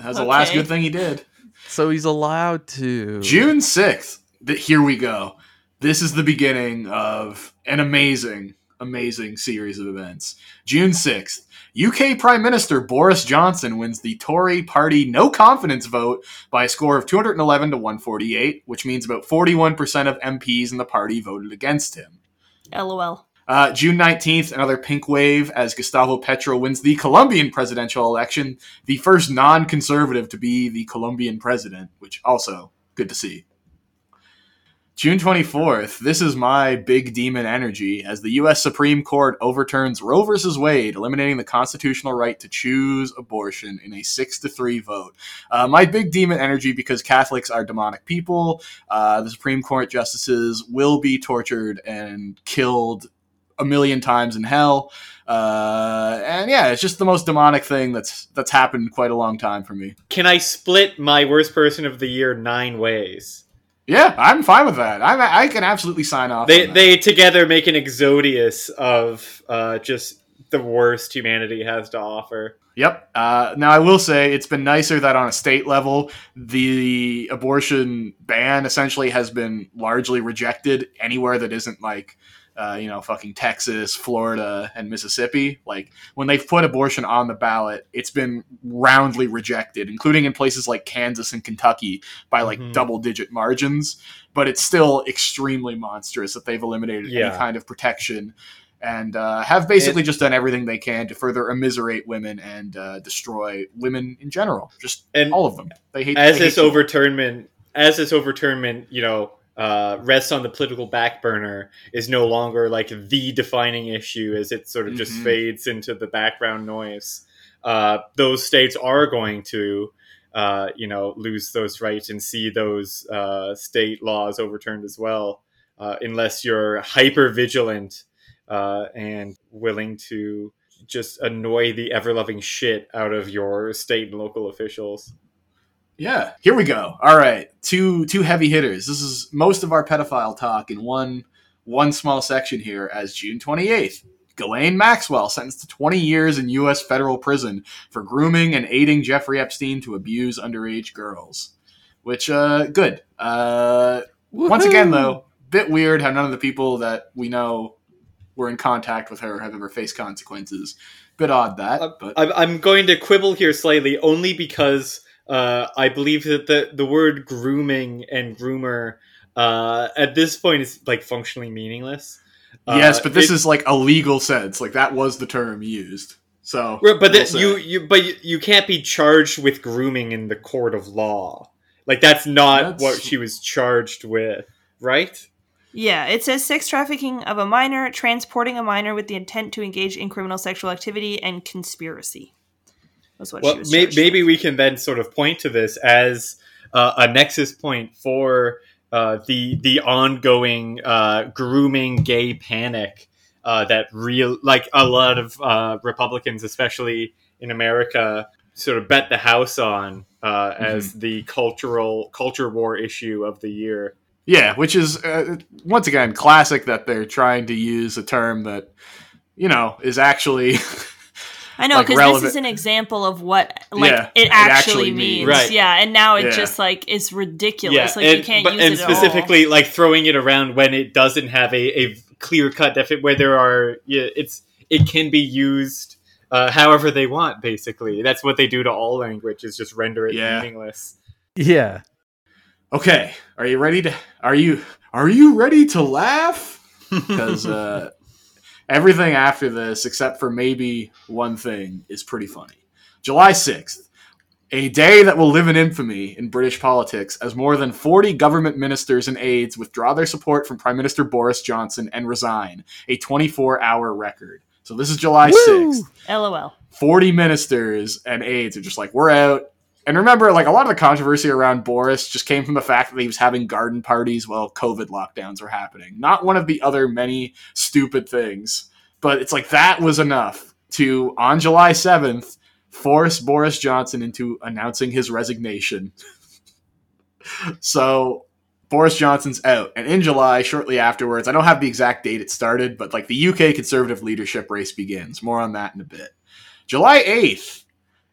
that's the last good thing he did. So he's allowed to. June sixth. Th- here we go. This is the beginning of an amazing, amazing series of events. June sixth. UK Prime Minister Boris Johnson wins the Tory party no confidence vote by a score of 211 to 148, which means about 41% of MPs in the party voted against him. LOL. Uh, June 19th, another pink wave as Gustavo Petro wins the Colombian presidential election, the first non conservative to be the Colombian president, which also good to see. June 24th, this is my big demon energy as the U.S. Supreme Court overturns Roe v. Wade, eliminating the constitutional right to choose abortion in a 6 to 3 vote. Uh, my big demon energy because Catholics are demonic people. Uh, the Supreme Court justices will be tortured and killed a million times in hell. Uh, and yeah, it's just the most demonic thing that's that's happened quite a long time for me. Can I split my worst person of the year nine ways? Yeah, I'm fine with that. I I can absolutely sign off. They on that. they together make an exodius of uh, just the worst humanity has to offer. Yep. Uh, now I will say it's been nicer that on a state level, the abortion ban essentially has been largely rejected anywhere that isn't like, uh, you know, fucking Texas, Florida, and Mississippi. Like when they've put abortion on the ballot, it's been roundly rejected, including in places like Kansas and Kentucky by like Mhm. double digit margins. But it's still extremely monstrous that they've eliminated Yeah. any kind of protection and uh, have basically just done everything they can to further immiserate women and uh, destroy women in general. Just And all of them. They hate as they this hate you. overturnment, as this overturnment, you know, uh, rests on the political back burner, is no longer like the defining issue as it sort of just Mhm. fades into the background noise. Uh, those states are going to, uh, you know, lose those rights and see those uh, state laws overturned as well, uh, unless you're hyper vigilant uh, and willing to just annoy the ever loving shit out of your state and local officials. Yeah, here we go. All right, two two heavy hitters. This is most of our pedophile talk in one one small section here. As June twenty eighth, Ghislaine Maxwell sentenced to twenty years in U.S. federal prison for grooming and aiding Jeffrey Epstein to abuse underage girls. Which, uh, good. Uh, once again, though, bit weird how none of the people that we know were in contact with her have ever faced consequences. Bit odd that, Uh, but I'm going to quibble here slightly, only because uh, I believe that the the word grooming and groomer uh, at this point is like functionally meaningless. yes, Uh, but this it- is like a legal sense. Like that was the term used. So, but we'll the- you you but you, you can't be charged with grooming in the court of law. Like that's not That's- what she was charged with, right? Yeah, it says sex trafficking of a minor, transporting a minor with the intent to engage in criminal sexual activity, and conspiracy. Was what she Well, was may, maybe with. we can then sort of point to this as uh, a nexus point for uh, the the ongoing uh, grooming gay panic uh, that real like a lot of uh, Republicans, especially in America, sort of bet the house on uh, as the cultural culture war issue of the year. yeah, which is uh, once again classic that they're trying to use a term that you know is actually I know because relevant- this is an example of what like Yeah, it it actually, actually means. means. Right. Yeah, and now it Yeah. just like is ridiculous. like you can't but- use and it at all. specifically like throwing it around when it doesn't have a, a clear cut defi- where there are yeah, it's it can be used uh, however they want. Basically, that's what they do to all language is just render it Yeah. meaningless. Yeah. okay. Are you ready to? Are you are you ready to laugh? Because uh, everything after this, except for maybe one thing, is pretty funny. July sixth. A day that will live in infamy in British politics as more than 40 government ministers and aides withdraw their support from Prime Minister Boris Johnson and resign, a 24 hour record. So this is July Woo! 6th. LOL. 40 ministers and aides are just like, we're out. And remember, like a lot of the controversy around Boris just came from the fact that he was having garden parties while COVID lockdowns were happening. Not one of the other many stupid things. But it's like that was enough to, on July 7th, force Boris Johnson into announcing his resignation. so Boris Johnson's out. And in July, shortly afterwards, I don't have the exact date it started, but like the UK conservative leadership race begins. More on that in a bit. July 8th,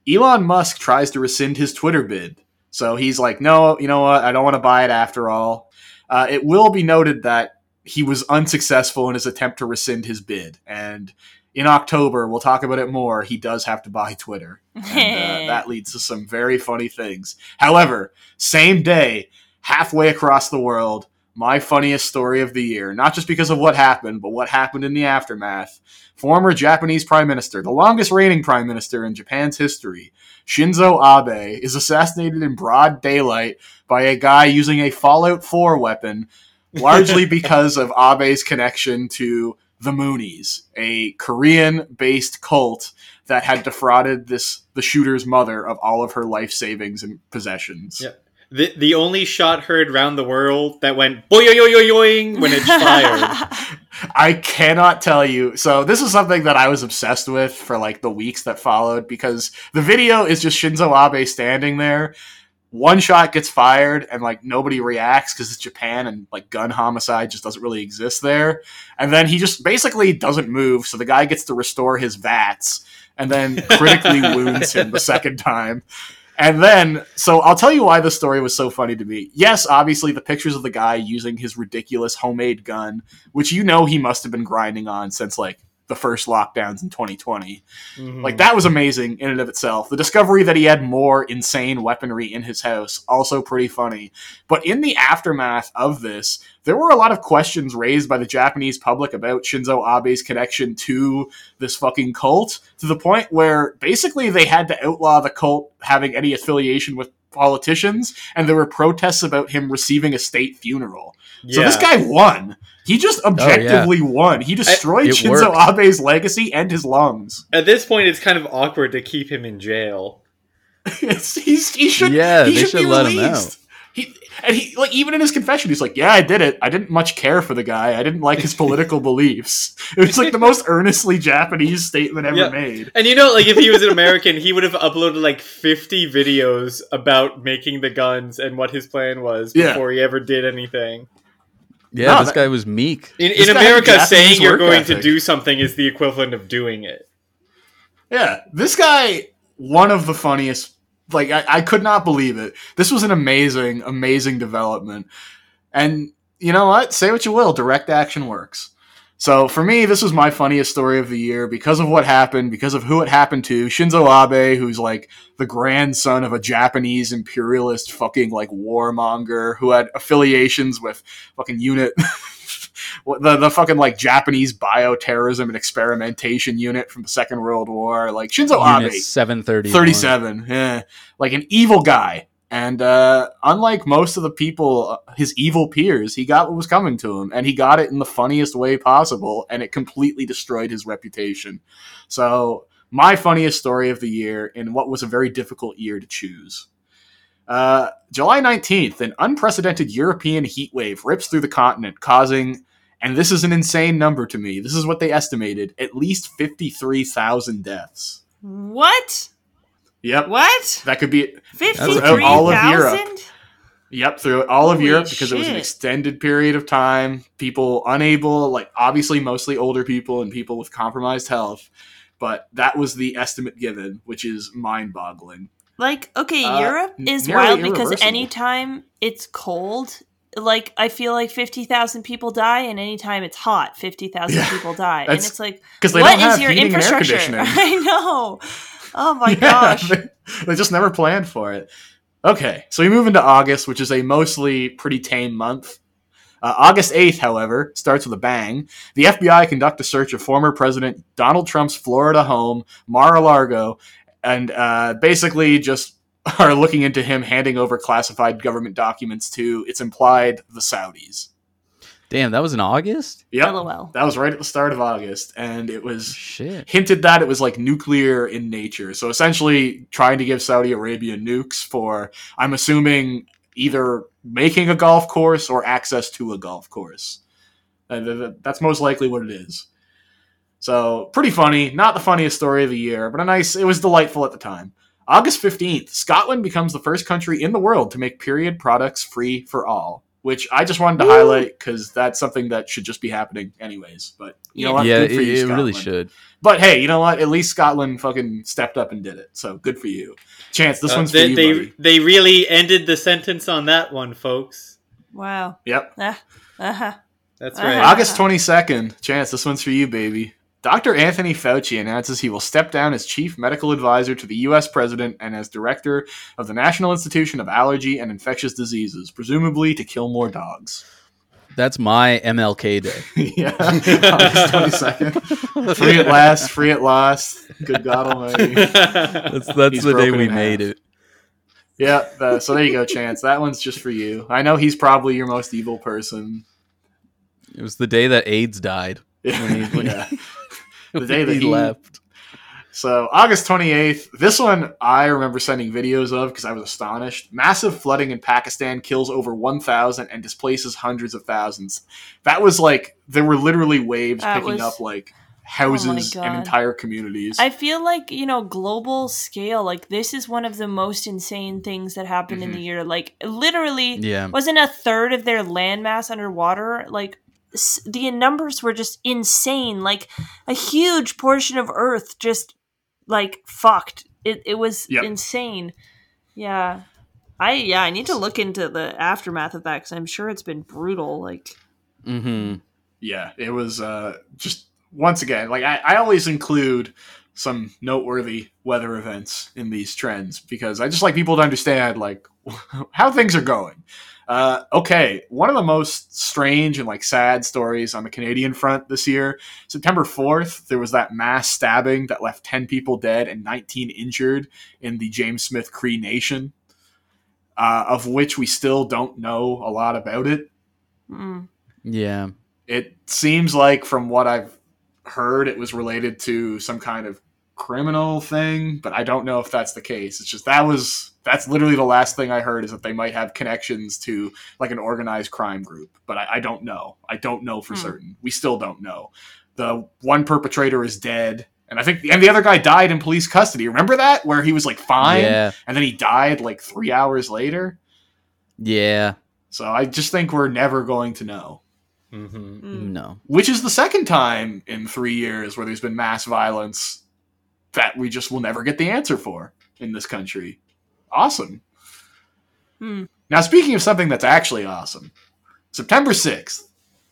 Elon Musk tries to rescind his Twitter bid. So he's like, no, you know what? I don't want to buy it after all. Uh, it will be noted that he was unsuccessful in his attempt to rescind his bid. And in October, we'll talk about it more. He does have to buy Twitter. And uh, that leads to some very funny things. However, same day, halfway across the world, my funniest story of the year, not just because of what happened, but what happened in the aftermath. Former Japanese Prime Minister, the longest reigning Prime Minister in Japan's history, Shinzo Abe, is assassinated in broad daylight by a guy using a Fallout 4 weapon, largely because of Abe's connection to the Moonies, a Korean based cult that had defrauded this the shooter's mother of all of her life savings and possessions. Yeah. The, the only shot heard round the world that went boing when it's fired. I cannot tell you. So this is something that I was obsessed with for like the weeks that followed because the video is just Shinzo Abe standing there one shot gets fired and like nobody reacts because it's Japan and like gun homicide just doesn't really exist there. And then he just basically doesn't move, so the guy gets to restore his vats and then critically wounds him the second time. And then, so I'll tell you why this story was so funny to me. Yes, obviously, the pictures of the guy using his ridiculous homemade gun, which you know he must have been grinding on since like the first lockdowns in 2020. Mhm. Like that was amazing in and of itself. The discovery that he had more insane weaponry in his house also pretty funny. But in the aftermath of this, there were a lot of questions raised by the Japanese public about Shinzo Abe's connection to this fucking cult to the point where basically they had to outlaw the cult having any affiliation with politicians and there were protests about him receiving a state funeral. So this guy won. He just oh, objectively won. He destroyed It Shinzo worked. Abe's legacy and his lungs. At this point, it's kind of awkward to keep him in jail. He's, he should. Yeah, he they should should be let him released. He and he like even in his confession, he's like, "Yeah, I did it. I didn't much care for the guy. I didn't like his political beliefs." It was like the most earnestly Japanese statement ever Yeah. made. And you know, like if he was an American, he would have uploaded like 50 videos about making the guns and what his plan was Yeah. before he ever did anything. Yeah, No, this that- guy was meek. In, in America, saying you're work going to do something is the equivalent of doing it. Yeah, this guy, one of the funniest. Like I, I could not believe it. This was an amazing, amazing development. And you know what? Say what you will, direct action works. So for me, this was my funniest story of the year because of what happened, because of who it happened to. Shinzo Abe, who's like the grandson of a Japanese imperialist fucking like warmonger who had affiliations with fucking unit the the fucking like Japanese bioterrorism and experimentation unit from the Second World War. Like Shinzo Abe, seven thirty, thirty-seven, yeah like an evil guy and uh, unlike most of the people uh, his evil peers he got what was coming to him and he got it in the funniest way possible and it completely destroyed his reputation so my funniest story of the year in what was a very difficult year to choose uh, July 19th, an unprecedented European heat wave rips through the continent, causing, and this is an insane number to me, this is what they estimated, at least 53,000 deaths. What? Yep. What? That could be Fifty-three all of Europe. Yep, through all of Holy Europe because it was an extended period of time. People unable, like obviously mostly older people and people with compromised health, but that was the estimate given, which is mind-boggling. Like, okay, Uh, Europe is wild because anytime it's cold, like I feel like fifty thousand people die, and anytime it's hot, fifty thousand Yeah, people die, and it's like, Because they don't have is your infrastructure? I know. Oh my Yeah, gosh. they, they just never planned for it. Okay, so we move into August, which is a mostly pretty tame month. Uh, August 8th, however, starts with a bang. The FBI conduct a search of former President Donald Trump's Florida home, Mar-a-Lago, and uh, basically just are looking into him handing over classified government documents to, it's implied, the Saudis. Damn, that was in August? Yep. LOL. That was right at the start of August, and it was Shit. hinted that it was like nuclear in nature. So essentially, trying to give Saudi Arabia nukes for, I'm assuming, either making a golf course or access to a golf course. Th- th- That's most likely what it is. So pretty funny. Not the funniest story of the year, but a nice. It was delightful at the time. August 15th, Scotland becomes the first country in the world to make period products free for all. Which I just wanted to highlight because that's something that should just be happening anyways. But you know what? Yeah, Good it, for you, it really should. But hey, you know what? At least Scotland fucking stepped up and did it. So good for you. Chance, this Uh, one's for they, you, they, buddy. they really ended the sentence on that one, folks. Wow. Yep. Uh huh. That's Uh-huh. right. August 22nd. Chance, this one's for you, baby. Dr. Anthony Fauci announces he will step down as chief medical advisor to the U.S. president and as director of the National Institution of Allergy and Infectious Diseases, presumably to kill more dogs. That's my MLK day. yeah. August 22nd. Free at last, free at last. Good God Almighty. That's that's He's the day we made half. it. Yeah, uh, so there you go, Chance. That one's just for you. I know he's probably your most evil person. It was the day that AIDS died. When he- when yeah. The day that he he- left. So August 28th, this one I remember sending videos of because I was astonished. Massive flooding in Pakistan kills over 1,000 and displaces hundreds of thousands. That was like there were literally waves That picking was- up like houses God. and entire communities. I feel like, you know, global scale, like this is one of the most insane things that happened in Mhm. the year. Like literally Yeah. wasn't a third of their landmass underwater? Like s- the numbers were just insane. Like a huge portion of Earth just like fucked. It it was Yep. insane. Yeah. I yeah, I need to look into the aftermath of that cuz I'm sure it's been brutal like Mm-hmm. yeah, it was uh, just once again like I, I always include some noteworthy weather events in these trends because I just like people to understand like how things are going. Uh, okay, one of the most strange and like sad stories on the Canadian front this year, September 4th, there was that mass stabbing that left 10 people dead and 19 injured in the James Smith Cree Nation, uh, of which we still don't know a lot about it mm. Yeah. it seems like from what I've heard, it was related to some kind of criminal thing, but I don't know if that's the case. It's just that was that's literally the last thing I heard is that they might have connections to like an organized crime group, but I, I don't know. I don't know for Hmm. certain. We still don't know. The one perpetrator is dead. And I think, and the other guy died in police custody. Remember that, where he was like fine, Yeah. and then he died like three hours later. Yeah. So I just think we're never going to know. hmm Mm. No. which is the second time in three years where there's been mass violence that we just will never get the answer for in this country. Awesome. Hmm. Now, speaking of something that's actually awesome, September 6th,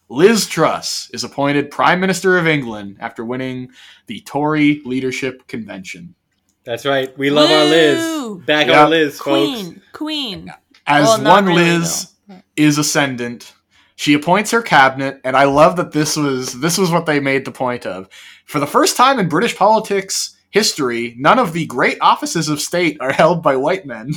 Liz Truss is appointed Prime Minister of England after winning the Tory Leadership Convention. That's right. We love our Liz. Back Yeah. our Liz, folks. Queen, queen. As Well, one really, Liz is ascendant. She appoints her cabinet, and I love that this was this was what they made the point of. For the first time in British politics history, none of the great offices of state are held by white men.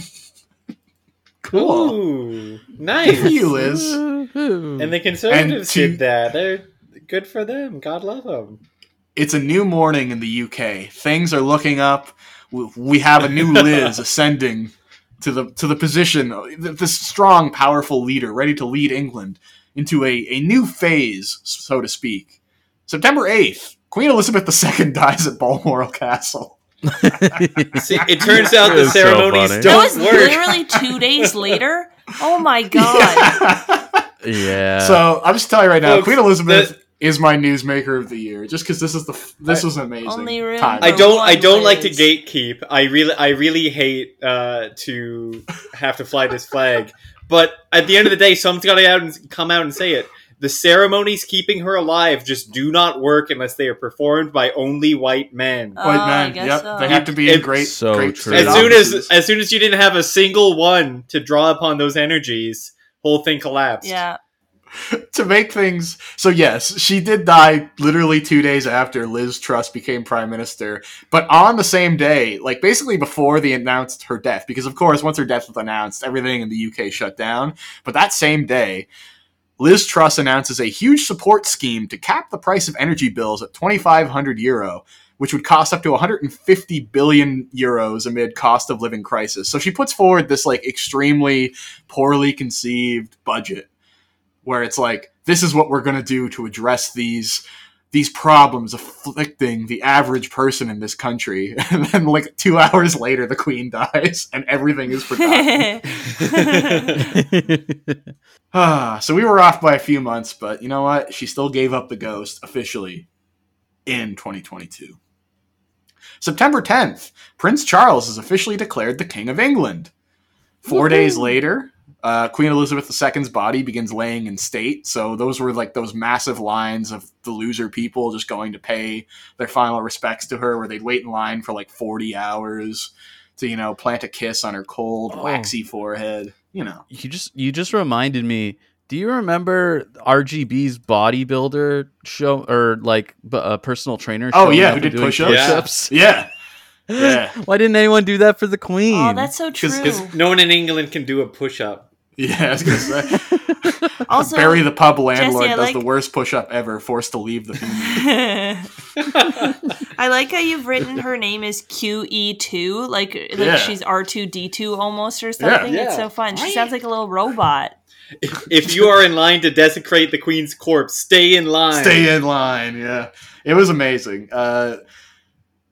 cool. Ooh, Good for nice. you, Liz. And the conservatives to- did that. They're good for them. God love them. It's a new morning in the UK. Things are looking up. We- We have a new Liz ascending to the to the position, this strong, powerful leader, ready to lead England into a, a new phase, so to speak. September eighth, Queen Elizabeth II dies at Balmoral Castle. See, it turns out the It's so ceremonies funny. That was work. literally two days later. Oh my god. yeah. so I'm just telling you right now, Folks, Queen Elizabeth the- is my newsmaker of the year, just because this is the this I- was amazing. Only room time. I don't. I don't like to gatekeep. I really, I really hate uh, to have to fly this flag. But at the end of the day, someone's got to out and come out and say it. The ceremonies keeping her alive just do not work unless they are performed by only white men. Oh, White men, yep, so. they have to be in great, So great true. as soon as, as soon as you didn't have a single one to draw upon those energies, whole thing collapsed. Yeah. to make things so yes she did die literally two days after liz truss became prime minister but on the same day like basically before they announced her death because of course once her death was announced everything in the uk shut down but that same day liz truss announces a huge support scheme to cap the price of energy bills at 2500 euro which would cost up to 150 billion euros amid cost of living crisis. So she puts forward this like extremely poorly conceived budget where it's like this is what we're going to do to address these these problems afflicting the average person in this country and then like 2 hours later the queen dies and everything is forgotten. Ah so we were off by a few months but you know what? She still gave up the ghost officially in 2022 September 10th Prince Charles is officially declared the king of England. 4 days later uh, Queen Elizabeth II's body begins laying in state. So those were like those massive lines of the loser people just going to pay their final respects to her, where they'd wait in line for like 40 hours to, you know, plant a kiss on her cold, Oh. waxy forehead. You know. you just you just reminded me. Do you remember RGB's bodybuilder show or like b- a personal trainer? Show? Oh, yeah, up who did doing push-ups? push-ups? Yeah. Yeah. Why didn't anyone do that for the queen? Oh, that's so true. Because no one in England can do a push up. Yeah, I was gonna say. Also, Barry the pub landlord Jesse, does like- the worst push up ever, forced to leave the. I like how you've written her name is QE2, like like Yeah. she's R2D2 almost or something. Yeah. It's so fun. She sounds like a little robot. If you are in line to desecrate the Queen's corpse, stay in line. Stay in line, yeah. it was amazing. Uh,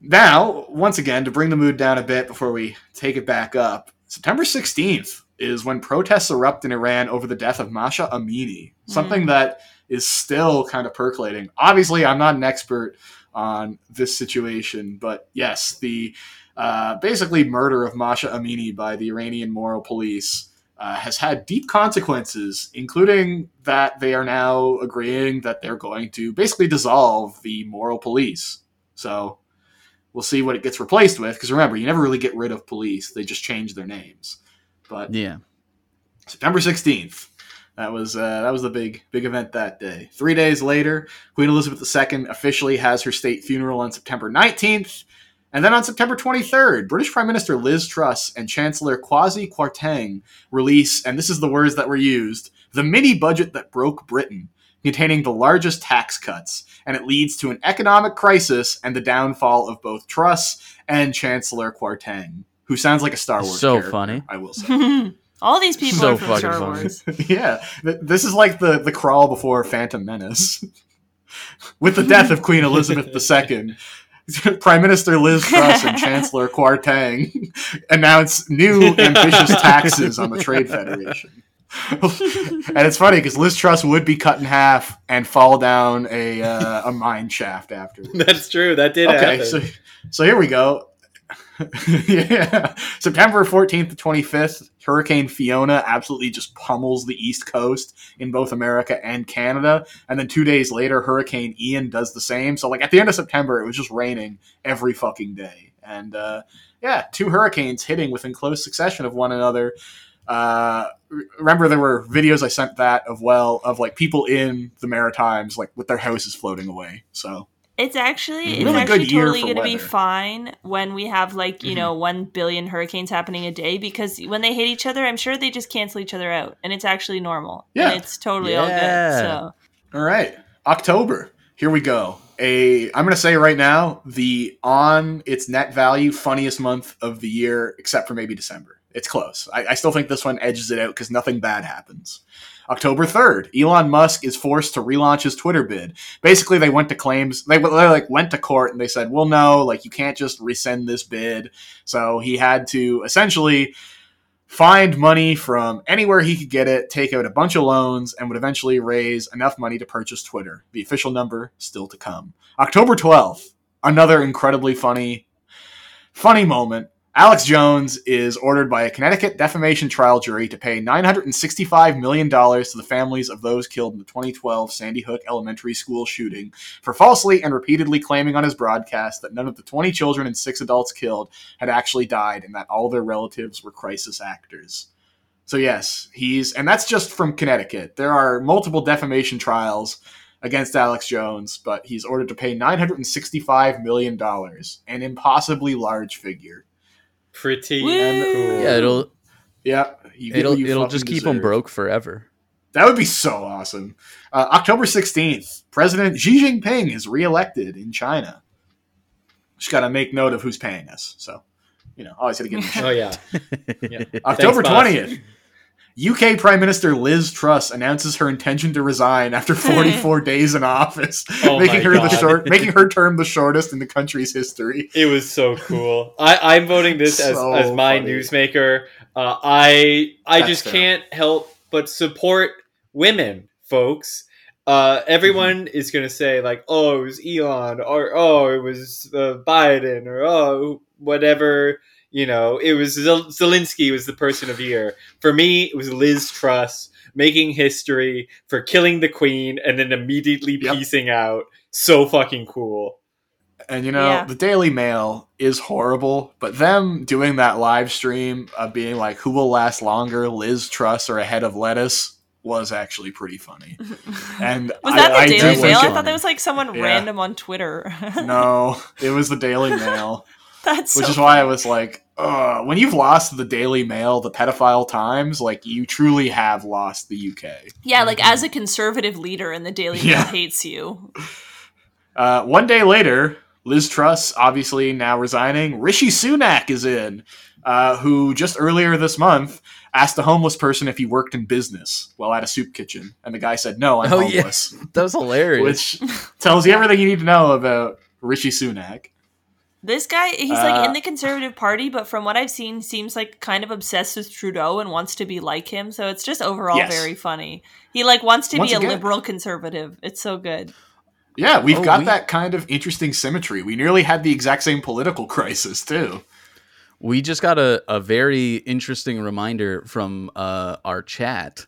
now, once again, to bring the mood down a bit before we take it back up, September 16th is when protests erupt in Iran over the death of Masha Amini, something that is still kind of percolating. Obviously, I'm not an expert on this situation, but yes, the uh, basically murder of Masha Amini by the Iranian moral police uh, has had deep consequences, including that they are now agreeing that they're going to basically dissolve the moral police. So we'll see what it gets replaced with. Because remember, you never really get rid of police; they just change their names. But Yeah. September 16th. That was uh, that was the big big event that day. Three days later, Queen Elizabeth II officially has her state funeral on September 19th, and then on September 23rd, British Prime Minister Liz Truss and Chancellor Kwasi Kwarteng release, and this is the words that were used, the mini budget that broke Britain, containing the largest tax cuts, and it leads to an economic crisis and the downfall of both Truss and Chancellor Kwarteng, who sounds like a Star Wars. So character, funny. I will say. All these people So are from Star funny. Wars. yeah, th- this is like the the crawl before Phantom Menace. With the death of Queen Elizabeth II, Prime Minister Liz Truss and Chancellor Kwarteng announce new ambitious taxes on the Trade Federation. and it's funny because Liz Truss would be cut in half and fall down a uh, a mine shaft after. That's true. That did Okay, happen. so so here we go. yeah, September fourteenth to twenty fifth, Hurricane Fiona absolutely just pummels the East Coast in both America and Canada, and then two days later, Hurricane Ian does the same. So like at the end of September, it was just raining every fucking day, and uh, yeah, two hurricanes hitting within close succession of one another. Uh, remember there were videos I sent that of well of like people in the Maritimes like with their houses floating away. So It's actually it's Really good actually year totally going to be fine when we have like you Mhm. know one billion hurricanes happening a day because when they hit each other, I'm sure they just cancel each other out, and it's actually normal. Yeah. and it's totally all good. So All right, October. Here we go. A I'm going to say right now the on its net value funniest month of the year, except for maybe December. It's close. I, I still think this one edges it out because nothing bad happens. October 3rd, Elon Musk is forced to relaunch his Twitter bid. Basically, they went to claims. They, they like went to court and they said, "Well, no, like you can't just rescind this bid." So he had to essentially find money from anywhere he could get it, take out a bunch of loans, and would eventually raise enough money to purchase Twitter. The official number still to come. October 12th, another incredibly funny, funny moment. Alex Jones is ordered by a Connecticut defamation trial jury to pay $965 million to the families of those killed in the 2012 Sandy Hook Elementary School shooting for falsely and repeatedly claiming on his broadcast that none of the 20 children and six adults killed had actually died and that all their relatives were crisis actors. So, yes, he's, and that's just from Connecticut. There are multiple defamation trials against Alex Jones, but he's ordered to pay $965 million, an impossibly large figure. Pretty Woo! cool. Yeah, it'll Yeah, you get it'll you it'll just keep them broke forever. That would be so awesome. Uh, October 16th, President Xi Jinping is reelected in China. Just got to make note of who's paying us. So, you know, always got to get. them Oh yeah. October Thanks, boss. 20th, UK Prime Minister Liz Truss announces her intention to resign after 44 days in office, Oh making my her the short, making her term the shortest in the country's history. It was so cool. I, I'm voting this as, as my funny. newsmaker. Uh, I I That's just fair. can't help but support women, folks. Uh, everyone Mm-hmm. is gonna say like, "Oh, it was Elon," or "Oh, it was uh, Biden," or "Oh, whatever." You know, it was Zel- Zelensky was the person of the year. For me, it was Liz Truss making history for killing the queen and then immediately Yep. piecing out. So fucking cool. And you know, Yeah. the Daily Mail is horrible, but them doing that live stream of being like, who will last longer, Liz Truss or a head of lettuce, was actually pretty funny. And was I- that the I do Daily think Mail? I thought that was like someone Yeah. random on Twitter. No, it was the Daily Mail, that's which so is why I was like, Ugh. when you've lost the Daily Mail, the pedophile Times, like you truly have lost the UK. Yeah, like as a conservative leader, and the Daily Mail Yeah. hates you. Uh, one day later, Liz Truss obviously now resigning. Rishi Sunak is in, uh, who just earlier this month asked a homeless person if he worked in business while at a soup kitchen, and the guy said, "No, I'm Oh, yeah. homeless," That was hilarious. which tells you everything you need to know about Rishi Sunak. This guy, he's like Uh, in the Conservative Party, but from what I've seen, seems like kind of obsessed with Trudeau and wants to be like him. So it's just overall Yes. very funny. He like wants to Once be a liberal conservative. It's so good. Yeah, we've Oh, got we- that kind of interesting symmetry. We nearly had the exact same political crisis too. we just got a, a very interesting reminder from uh, our chat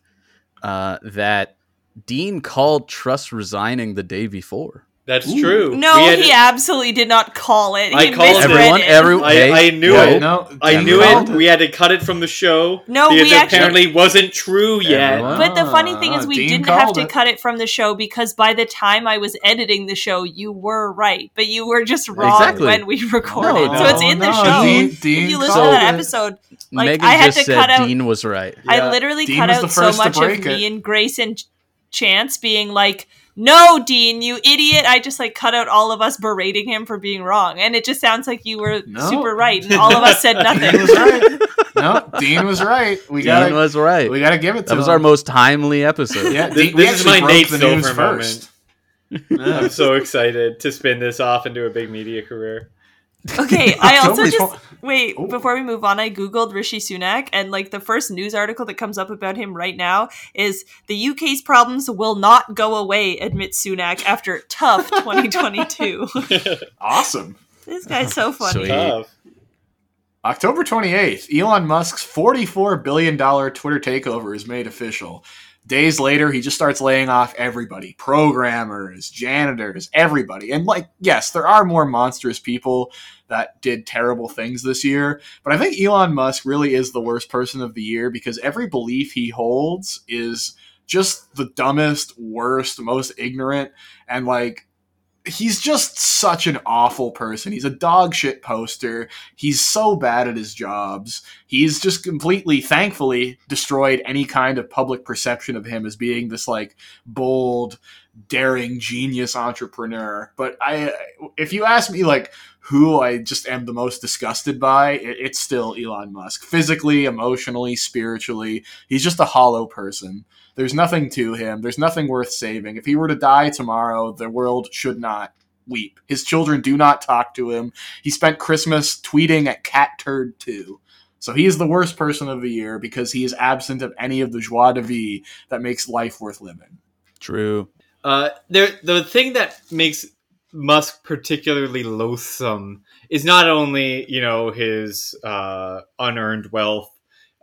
uh, that Dean called Truss resigning the day before. That's Ooh. true. No, We had- he absolutely did not call it. He I called it. misread Everyone, it. every, I- I knew whoa. it. No, I knew it. We had to cut it from the show. No, because we it actually- apparently wasn't true yet. Everyone- But the funny thing is, we Dean didn't have to it. cut it from the show because by the time I was editing the show, you were right, but you were just wrong Exactly. when we recorded. No, so it's in the show. Dean- if you listen to that episode, Like, Megan I had just to said cut out- Dean was right. Yeah. I literally Dean cut out so much of me and Grace and Chance being like, "No, Dean, you idiot!" I just like cut out all of us berating him for being wrong, and it just sounds like you were No. super right, and all of us said Dean nothing. was right. No, Dean was right. We Dean gotta, was right. we gotta give it to That was him. our most timely episode. Yeah, This- Dean, we this is my broke Nate the news Silver first. Yeah. I'm so excited to spin this off into a big media career. Okay, I also just tw- wait Oh. before we move on. I googled Rishi Sunak, and like the first news article that comes up about him right now is the UK's problems will not go away. Admits Sunak after tough 2022. Awesome. this guy's so funny. Sweet. Tough. October 28th, Elon Musk's $44 billion Twitter takeover is made official. Days later, he just starts laying off everybody programmers, janitors, everybody. And, like, yes, there are more monstrous people that did terrible things this year, but I think Elon Musk really is the worst person of the year because every belief he holds is just the dumbest, worst, most ignorant, and, like, he's just such an awful person. He's a dog shit poster. He's so bad at his jobs. He's just completely, thankfully, destroyed any kind of public perception of him as being this like bold, daring, genius entrepreneur. But I, if you ask me, like who I just am the most disgusted by, it, it's still Elon Musk. Physically, emotionally, spiritually, he's just a hollow person. There's nothing to him. There's nothing worth saving. If he were to die tomorrow, the world should not weep. His children do not talk to him. He spent Christmas tweeting at Cat Turd 2. So he is the worst person of the year because he is absent of any of the joie de vie that makes life worth living. True. Uh, there, the thing that makes Musk particularly loathsome is not only you know his uh, unearned wealth,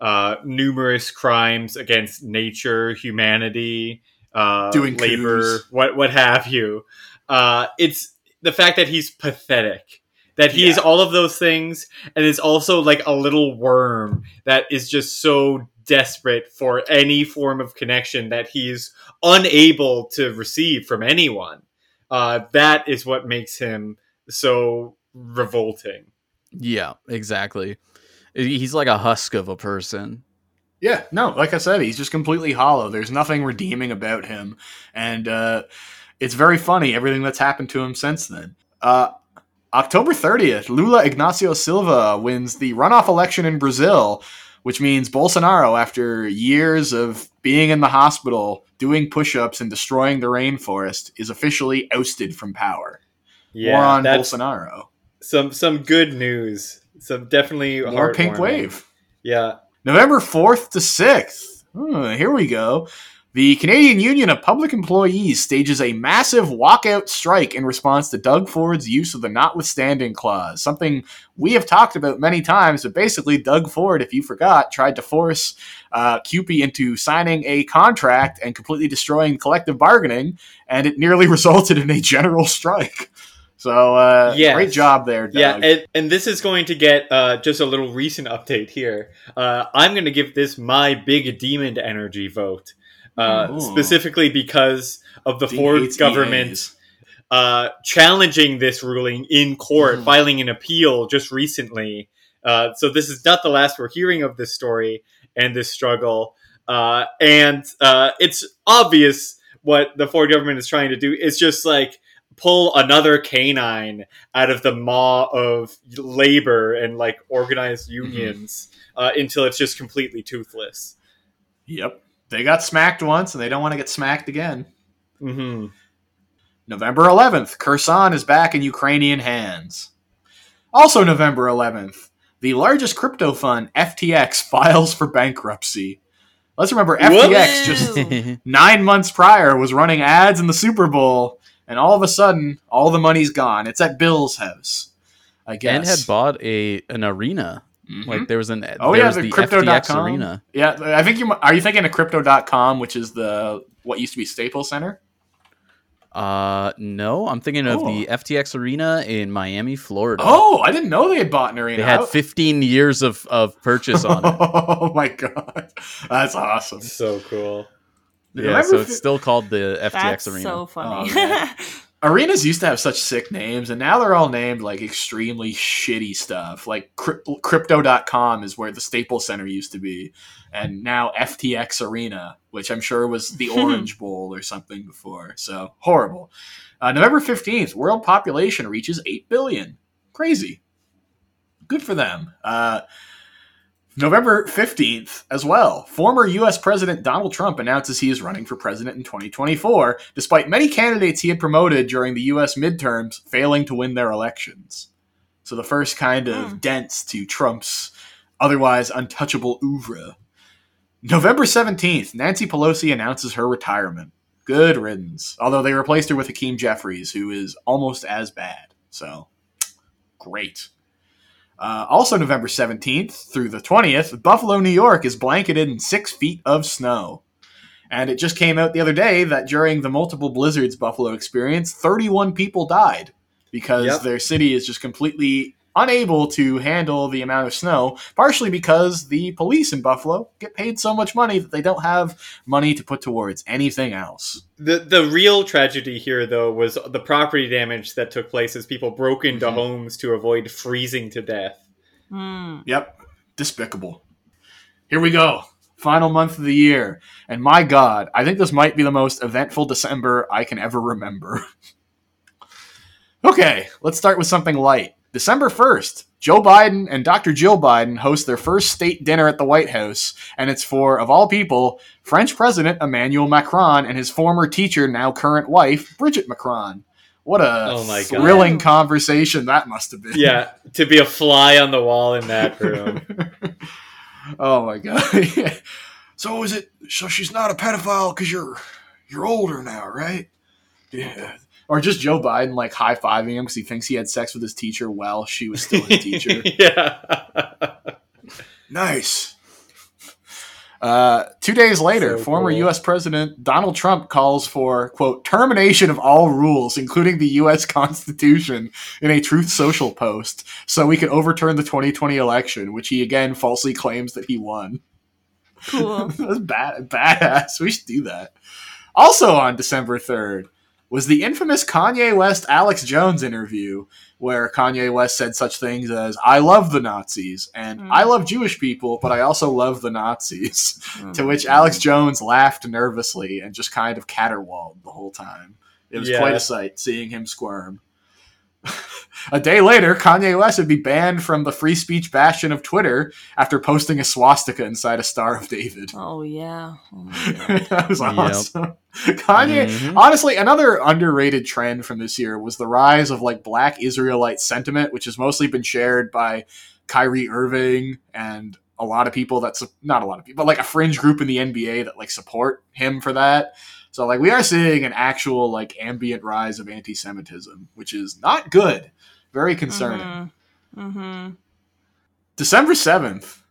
uh, numerous crimes against nature, humanity, uh, Doing labor, coups. what what have you. Uh, it's the fact that he's pathetic. That he is all of those things, and is also like a little worm that is just so desperate for any form of connection that he's unable to receive from anyone. Uh, that is what makes him so revolting. Yeah, exactly. He's like a husk of a person. Yeah, no, like I said, he's just completely hollow. There's nothing redeeming about him. And uh, it's very funny, everything that's happened to him since then. Uh, October 30th, Lula Ignacio Silva wins the runoff election in Brazil, which means Bolsonaro, after years of being in the hospital, doing push ups, and destroying the rainforest, is officially ousted from power. Yeah, More on Bolsonaro. some some good news. Some definitely More pink wave. Yeah, November 4th to 6th. Hmm, here we go. The Canadian Union of Public Employees stages a massive walkout strike in response to Doug Ford's use of the notwithstanding clause, something we have talked about many times. But basically, Doug Ford, if you forgot, tried to force uh, CUPE into signing a contract and completely destroying collective bargaining, and it nearly resulted in a general strike. So, uh, Yes. great job there, Doug. yeah, and, and this is going to get uh, just a little recent update here. Uh, I'm going to give this my big demon energy vote, uh, specifically because of the Dean Ford government uh, challenging this ruling in court, Mhm. filing an appeal just recently. Uh, so this is not the last we're hearing of this story and this struggle. Uh, and uh, it's obvious what the Ford government is trying to do. It's just like pull another canine out of the maw of labor and like organized unions uh, until it's just completely toothless. Yep. They got smacked once and they don't want to get smacked again. Mm-hmm. November 11th, Kherson is back in Ukrainian hands. Also, November 11th, the largest crypto fund, FTX, files for bankruptcy. Let's remember, FTX just nine months prior was running ads in the Super Bowl, and all of a sudden, all the money's gone. It's at Bill's house, I guess. and had bought a an arena. Mhm. Like there was an Oh, there yeah, was the the, crypto.com. FTX arena. yeah, I think you mi- are you thinking of Crypto.com, which is the what used to be Staples Center. Uh, no, I'm thinking of the Oh. FTX arena in Miami, Florida. Oh, I didn't know they had bought an arena. they had 15 years of of purchase on it. Oh my god, that's awesome. So cool. Yeah, so it's still called the FTX That's arena. so funny. Oh, man. arenas used to have such sick names and now they're all named like extremely shitty stuff. Like cryp- crypto.com is where the staples center used to be and now ftx arena which i'm sure was the orange bowl or something before. So horrible. Uh, november 15th world population reaches 8 billion. Crazy. Good for them. Uh, November 15th, as well, former U.S. President Donald Trump announces he is running for president in 2024, despite many candidates he had promoted during the U.S. midterms failing to win their elections. So the first kind of Hmm. dents to Trump's otherwise untouchable oeuvre. November 17th, Nancy Pelosi announces her retirement. Good riddance. Although they replaced her with Hakeem Jeffries, who is almost as bad. So, great. Uh, also, November 17th through the 20th, Buffalo, New York is blanketed in six feet of snow. And it just came out the other day that during the multiple blizzards Buffalo experienced, 31 people died because Yep. their city is just completely unable to handle the amount of snow, partially because the police in Buffalo get paid so much money that they don't have money to put towards anything else. The the real tragedy here, though, was the property damage that took place as people broke into Mhm. homes to avoid freezing to death. Hmm. Yep. Despicable. Here we go. Final month of the year. And my God, I think this might be the most eventful December I can ever remember. okay, let's start with something light. December 1st, Joe Biden and Dr. Jill Biden host their first state dinner at the White House, and it's for, of all people, French President Emmanuel Macron and his former teacher, now current wife, Bridget Macron. What a Oh my God. thrilling conversation that must have been. Yeah, to be a fly on the wall in that room. oh my god. so is it so she's not a pedophile because you're you're older now, right? Yeah. Or just Joe Biden like high fiving him because he thinks he had sex with his teacher while she was still his teacher. yeah. nice. Uh, two days later, So former cool. U.S. President Donald Trump calls for quote termination of all rules, including the U.S. Constitution, in a Truth Social post, so we can overturn the 2020 election, which he again falsely claims that he won. Cool. That's bad, badass. We should do that. Also on December 3rd was the infamous Kanye West Alex Jones interview where Kanye West said such things as, I love the Nazis and Mm. I love Jewish people, but I also love the Nazis. Hmm. to which Alex Jones laughed nervously and just kind of caterwauled the whole time. It was Yeah. quite a sight seeing him squirm. a day later, Kanye West would be banned from the free speech bastion of Twitter after posting a swastika inside a Star of David. Oh yeah. Oh, that was Yep. awesome. Kanye, Mhm. honestly, another underrated trend from this year was the rise of like Black Israelite sentiment, which has mostly been shared by Kyrie Irving and a lot of people that's not a lot of people, but like a fringe group in the NBA that like support him for that. So like we are seeing an actual like ambient rise of anti-Semitism, which is not good. Very concerning. Mm-hmm. December 7th,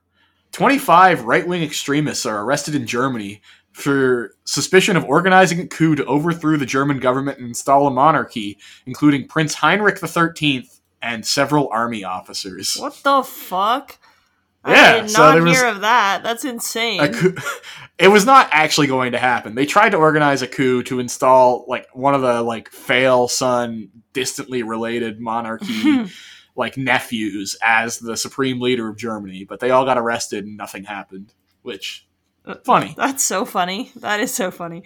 25 right wing extremists are arrested in Germany for suspicion of organizing a coup to overthrow the German government and install a monarchy, including Prince Heinrich XIII and several army officers. What the fuck? Yeah, I did so not was hear of that. That's insane. Coup- it was not actually going to happen. They tried to organize a coup to install like one of the like fail son distantly related monarchy like nephews as the supreme leader of Germany, but they all got arrested and nothing happened. Which uh, funny. That's so funny. That is so funny.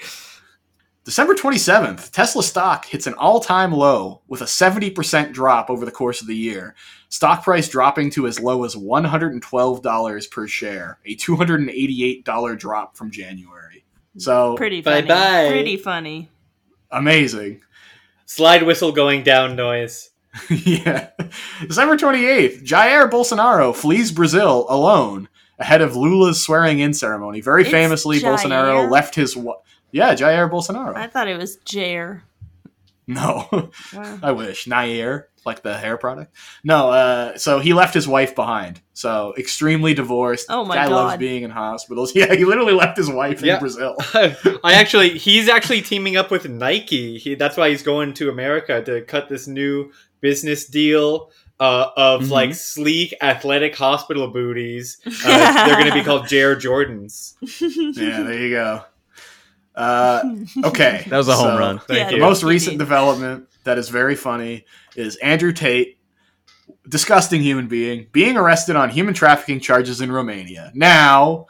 December 27th, Tesla stock hits an all time low with a 70% drop over the course of the year. Stock price dropping to as low as $112 per share, a $288 drop from January. So Pretty funny. Bye-bye. Pretty funny. amazing. Slide whistle going down noise. yeah. December 28th, Jair Bolsonaro flees Brazil alone ahead of Lula's swearing in ceremony. Very It's famously, Jair? Bolsonaro left his. Wa- yeah, Jair Bolsonaro. I thought it was Jair. no. Wow. I wish. Nair, like the hair product. No, uh, so he left his wife behind. So extremely divorced. Oh my God. Guy loves being in hospitals. Yeah, he literally left his wife Yeah. in Brazil. I actually, he's actually teaming up with Nike. He, that's why he's going to America to cut this new business deal uh, of Mhm. like sleek athletic hospital booties. Uh, they're going to be called Jair Jordans. yeah, there you go. Uh, okay. That was a home so run. Thank Yeah, The most recent development that is very funny is Andrew Tate, disgusting human being, being arrested on human trafficking charges in Romania. Now,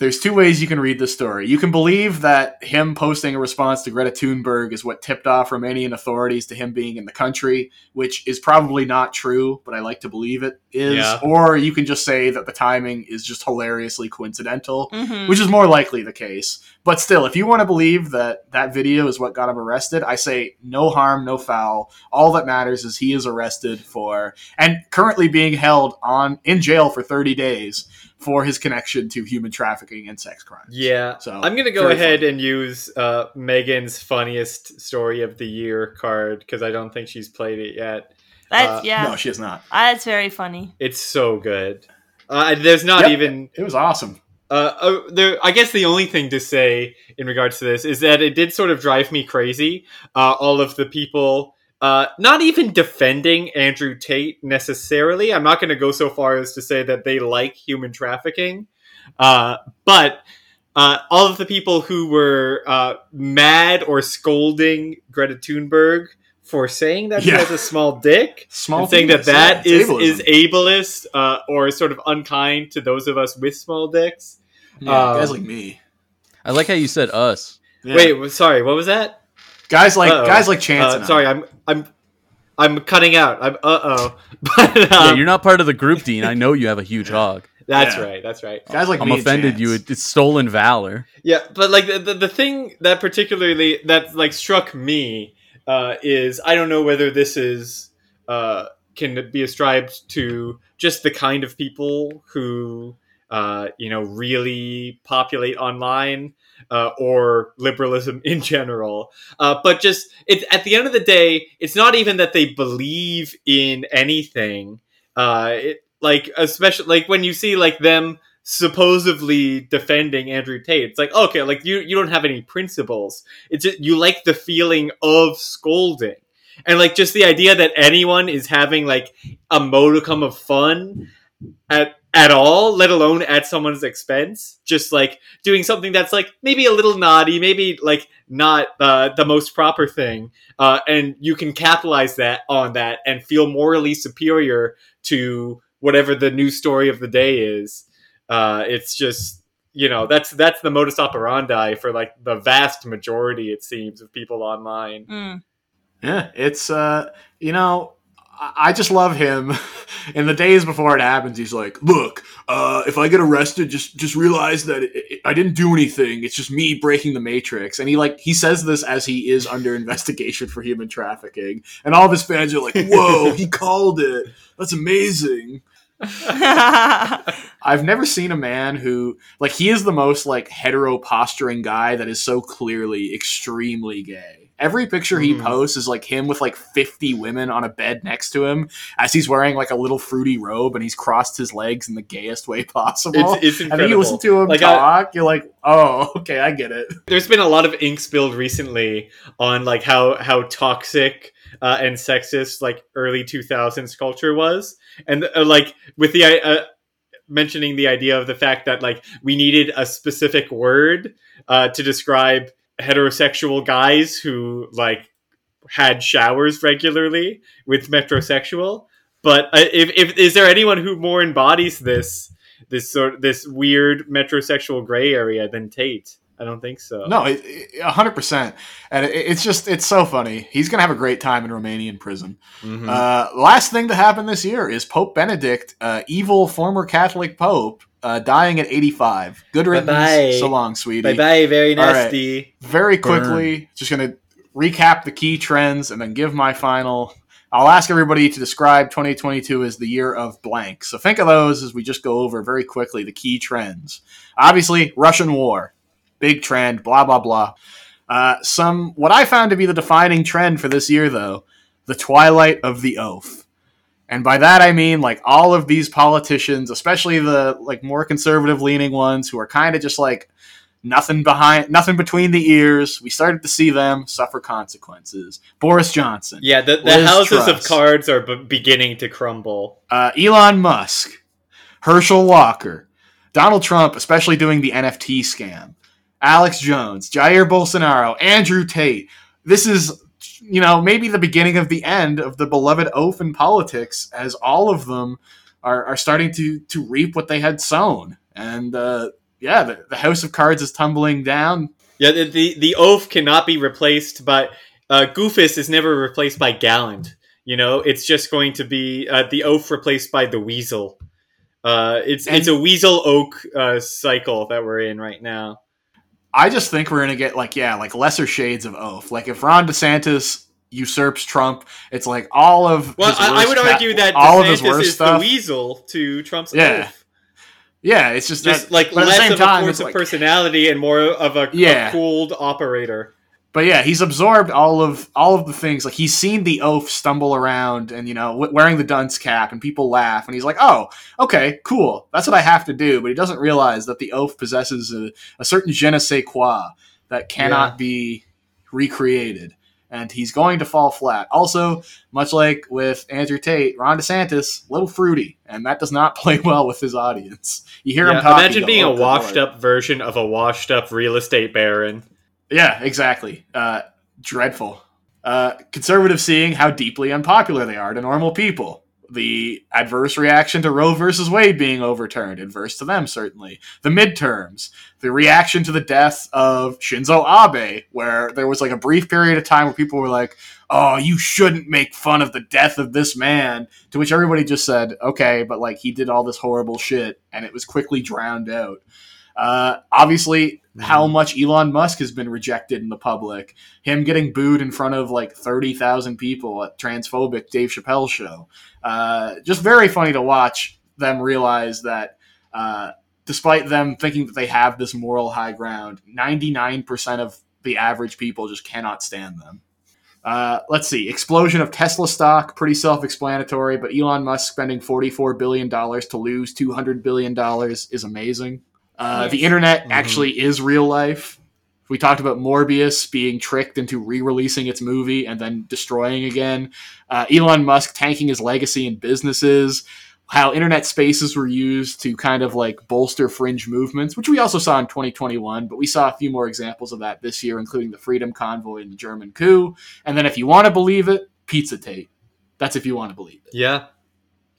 there's two ways you can read this story. You can believe that him posting a response to Greta Thunberg is what tipped off Romanian authorities to him being in the country, which is probably not true, but I like to believe it is. Yeah. Or you can just say that the timing is just hilariously coincidental Mhm. which is more likely the case. But still, if you want to believe that that video is what got him arrested, I say no harm, no foul. All that matters is he is arrested for and currently being held on in jail for 30 days for his connection to human trafficking and sex crimes. Yeah. So, I'm going to go ahead funny. and use uh, Megan's funniest story of the year card because I don't think she's played it yet. That's Uh, yeah. No, she has not. That's very funny. It's so good. Uh, there's not Yep. even It was awesome. Uh, uh, there, I guess the only thing to say in regards to this is that it did sort of drive me crazy. Uh, all of the people, uh, not even defending Andrew Tate necessarily. I'm not going to go so far as to say that they like human trafficking, uh, but uh, all of the people who were uh, mad or scolding Greta Thunberg for saying that Yeah. she has a small dick Small and saying that penis, that yeah, is it's is ableist uh, or sort of unkind to those of us with small dicks. Yeah, um, guys like me. I like how you said us. Yeah. Wait, sorry, what was that? Guys like Uh-oh. guys like Chance. Uh, and I. sorry, I'm I'm I'm cutting out. I'm uh oh, but yeah, um, you're not part of the group, Dean. I know you have a huge hog. that's Yeah. right. That's right. Guys like I'm me offended. You it's stolen valor. Yeah, but like the, the, the thing that particularly that like struck me uh, is I don't know whether this is uh, can be ascribed to just the kind of people who uh, you know really populate online uh, or liberalism in general. Uh, but just it's at the end of the day, it's not even that they believe in anything. Uh, it, like especially like when you see like them supposedly defending Andrew Tate. It's like, okay, like you you don't have any principles. It's just you like the feeling of scolding. And like just the idea that anyone is having like a modicum of fun at at all, let alone at someone's expense, just like doing something that's like maybe a little naughty, maybe like not uh, the most proper thing, uh, and you can capitalize that on that and feel morally superior to whatever the news story of the day is. Uh, it's just you know that's that's the modus operandi for like the vast majority, it seems, of people online. Mm. Yeah, it's uh, you know, I just love him. In the days before it happens, he's like, "Look, uh, if I get arrested, just just realize that it, it- I didn't do anything. It's just me breaking the matrix." And he like he says this as he is under investigation for human trafficking, and all of his fans are like, "Whoa, he called it! That's amazing." I've never seen a man who like he is the most like hetero posturing guy that is so clearly extremely gay. Every picture he Mhm. posts is like him with like 50 women on a bed next to him as he's wearing like a little fruity robe and he's crossed his legs in the gayest way possible. It's, it's and incredible. then you listen to him Like, I- talk, you're like, oh, okay, I get it. there's been a lot of ink spilled recently on like how how toxic uh, and sexist like early 2000s culture was and uh, like with the uh, mentioning the idea of the fact that like we needed a specific word uh, to describe heterosexual guys who like had showers regularly with metrosexual. But uh, if, if is there anyone who more embodies this this sort this weird metrosexual gray area than Tate I don't think so. No, it- it- a hundred percent, and it, it's just it's so funny. He's gonna have a great time in Romanian prison. Mhm. Uh, last thing to happen this year is Pope Benedict, uh, evil former Catholic Pope, uh, dying at 85. Good riddance. So long, sweetie. bye bye. Very All right. nasty. Very quickly, just going to recap the key trends and then give my final. I'll ask everybody to describe 2022 as the year of blank. So think of those as we just go over very quickly the key trends. Obviously, Russian war, big trend, blah, blah, blah. Uh, some, what I found to be the defining trend for this year, though, the twilight of the oath. And by that I mean like all of these politicians, especially the like more conservative leaning ones who are kind of just like nothing behind nothing between the ears. We started to see them suffer consequences. Boris Johnson, Yeah, the, the houses of cards are b- beginning to crumble. uh, Elon Musk, Herschel Walker, Donald Trump, especially doing the NFT scam, Alex Jones, Jair Bolsonaro, Andrew Tate. This is, you know, maybe the beginning of the end of the beloved oath in politics, as all of them are, are starting to to reap what they had sown. And uh, yeah, the, the house of cards is tumbling down. Yeah, the the, the oath cannot be replaced by uh, Goofus is never replaced by Gallant. You know, it's just going to be uh, the oath replaced by the Weasel. Uh, it's And- it's a Weasel Oaf uh, cycle that we're in right now. I just think we're gonna get like yeah, like lesser shades of oath. Like if Ron DeSantis usurps Trump, it's like all of Well, I, I would argue that all of his DeSantis worst is stuff. the Weasel to Trump's Yeah. oath. Yeah, it's just, Just that, like less same of time, a force of like- personality and more of a, a Yeah. cooled operator. But yeah, he's absorbed all of all of the things. Like he's seen the oaf stumble around and you know w- wearing the dunce cap, and people laugh, and he's like, "Oh, okay, cool. That's what I have to do." But he doesn't realize that the oaf possesses a, a certain je ne sais quoi that cannot Yeah. be recreated, and he's going to fall flat. Also, much like with Andrew Tate, Ron DeSantis, a little fruity, and that does not play well with his audience. You hear Yeah, him talking. imagine being "Oh, a washed-up version of a washed up real estate baron. Yeah, exactly. Uh, dreadful. Uh, conservatives seeing how deeply unpopular they are to normal people. The adverse reaction to Roe versus Wade being overturned, adverse to them, certainly. The midterms, the reaction to the death of Shinzo Abe, where there was like a brief period of time where people were like, oh, you shouldn't make fun of the death of this man. To which everybody just said, okay, but like he did all this horrible shit, and it was quickly drowned out. Uh, obviously, how much Elon Musk has been rejected in the public. Him getting booed in front of like 30,000 people at transphobic Dave Chappelle show. Uh, just very funny to watch them realize that uh, despite them thinking that they have this moral high ground, 99% of the average people just cannot stand them. Uh, let's see. Explosion of Tesla stock, pretty self explanatory, but Elon Musk spending $44 billion to lose $200 billion is amazing. Uh, The Yes. internet Mhm. actually is real life. We talked about Morbius being tricked into re releasing its movie and then destroying again. Uh, Elon Musk tanking his legacy in businesses. How internet spaces were used to kind of like bolster fringe movements, which we also saw in 2021, but we saw a few more examples of that this year, including the Freedom Convoy and the German coup. And then, if you want to believe it, Pizza Tate. That's if you want to believe it. Yeah.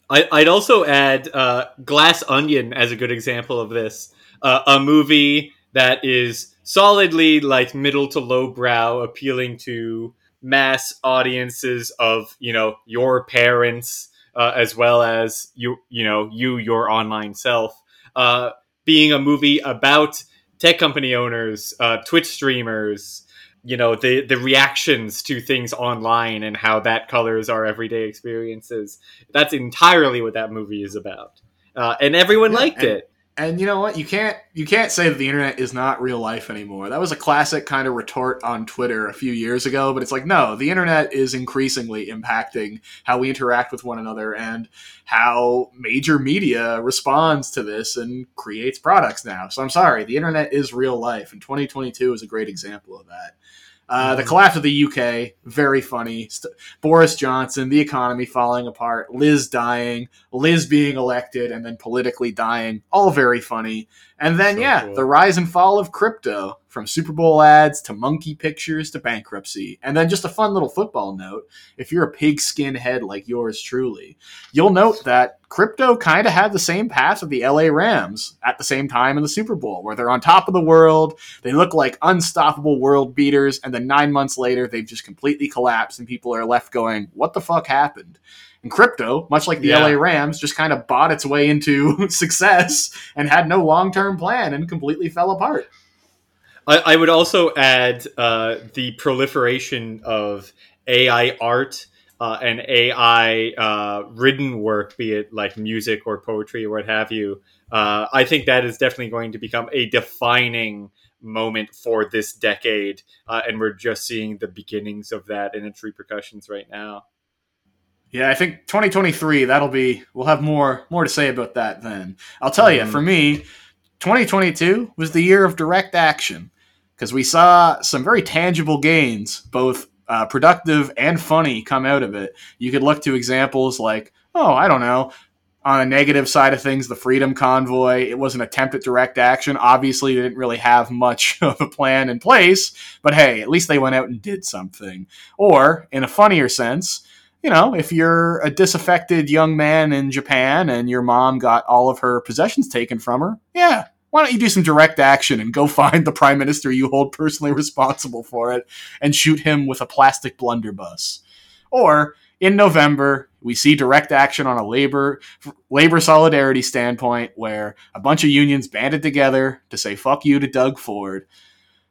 I, I'd also add uh, Glass Onion as a good example of this. Uh, a movie that is solidly like middle to low brow, appealing to mass audiences of you know your parents uh, as well as you you know you your online self. Uh, being a movie about tech company owners, uh, Twitch streamers, you know the the reactions to things online and how that colors our everyday experiences. That's entirely what that movie is about. Uh, and everyone Yeah, liked and- it And you know what? You can't you can't say that the internet is not real life anymore. That was a classic kind of retort on Twitter a few years ago, but it's like no, the internet is increasingly impacting how we interact with one another and how major media responds to this and creates products now. So I'm sorry, the internet is real life, and 2022 is a great example of that. Uh, the collapse of the UK, very funny. St- Boris Johnson, the economy falling apart, Liz dying, Liz being elected and then politically dying, all very funny. And then, So yeah, cool. the rise and fall of crypto. From Super Bowl ads to monkey pictures to bankruptcy. And then just a fun little football note if you're a pigskin head like yours truly, you'll note that crypto kind of had the same path of the LA Rams at the same time in the Super Bowl, where they're on top of the world. They look like unstoppable world beaters. And then nine months later, they've just completely collapsed, and people are left going, What the fuck happened? And crypto, much like the Yeah. LA Rams, just kind of bought its way into success and had no long term plan and completely fell apart. I, I would also add uh, the proliferation of AI art uh, and AI uh, written work, be it like music or poetry or what have you. Uh, I think that is definitely going to become a defining moment for this decade, uh, and we're just seeing the beginnings of that and its repercussions right now. Yeah, I think 2023 that'll be we'll have more more to say about that then. I'll tell you, Mhm. for me, 2022 was the year of direct action because we saw some very tangible gains, both uh, productive and funny, come out of it. You could look to examples like, oh, I don't know, on a negative side of things, the Freedom Convoy. It was an attempt at direct action. Obviously, they didn't really have much of a plan in place, but hey, at least they went out and did something. Or, in a funnier sense, you know, if you're a disaffected young man in Japan and your mom got all of her possessions taken from her, yeah, why don't you do some direct action and go find the prime minister you hold personally responsible for it and shoot him with a plastic blunderbuss? Or in November, we see direct action on a labor labor solidarity standpoint where a bunch of unions banded together to say fuck you to Doug Ford.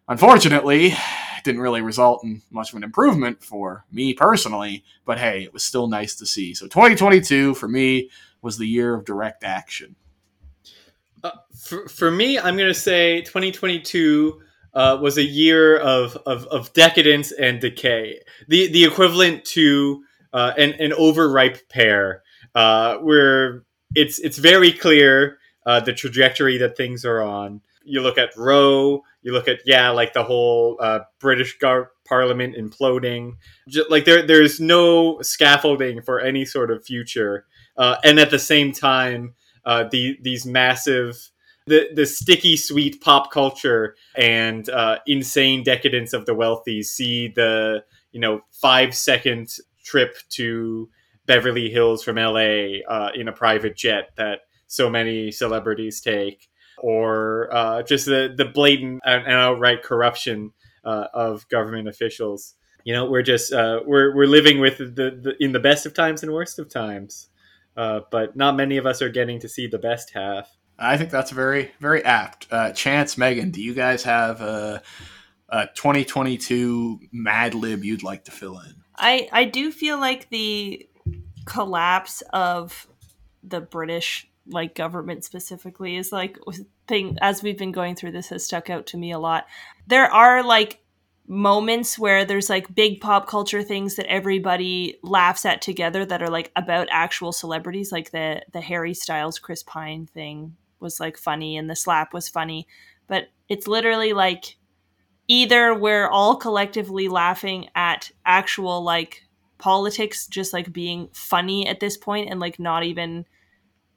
Unfortunately, it didn't really result in much of an improvement for me personally, but hey, it was still nice to see. So 2022 for me was the year of direct action. Uh, for, for me, I'm going to say 2022 uh, was a year of, of, of decadence and decay. The the equivalent to uh, an, an overripe pear, uh, where it's it's very clear uh, the trajectory that things are on. You look at Roe, you look at yeah, like the whole British gar- Parliament imploding. Just, like there there's no scaffolding for any sort of future, and at the same time uh, the these massive the the sticky sweet pop culture and uh, insane decadence of the wealthy see the you know five second trip to Beverly Hills from LA uh, in a private jet that so many celebrities take or uh, just the the blatant and outright corruption uh, of government officials. You know we're just uh, we're we're living with the, the in the best of times and worst of times uh, but not many of us are getting to see the best half. I think that's very, very apt. Uh, Chance, Megan, do you guys have a, a 2022 Mad Lib you'd like to fill in? I I do feel like the collapse of the British like government specifically is like thing as we've been going through this has stuck out to me a lot. There are like moments where there's like big pop culture things that everybody laughs at together that are like about actual celebrities like the the Harry Styles Chris Pine thing was like funny and the slap was funny. But it's literally like either we're all collectively laughing at actual like politics just like being funny at this point and like not even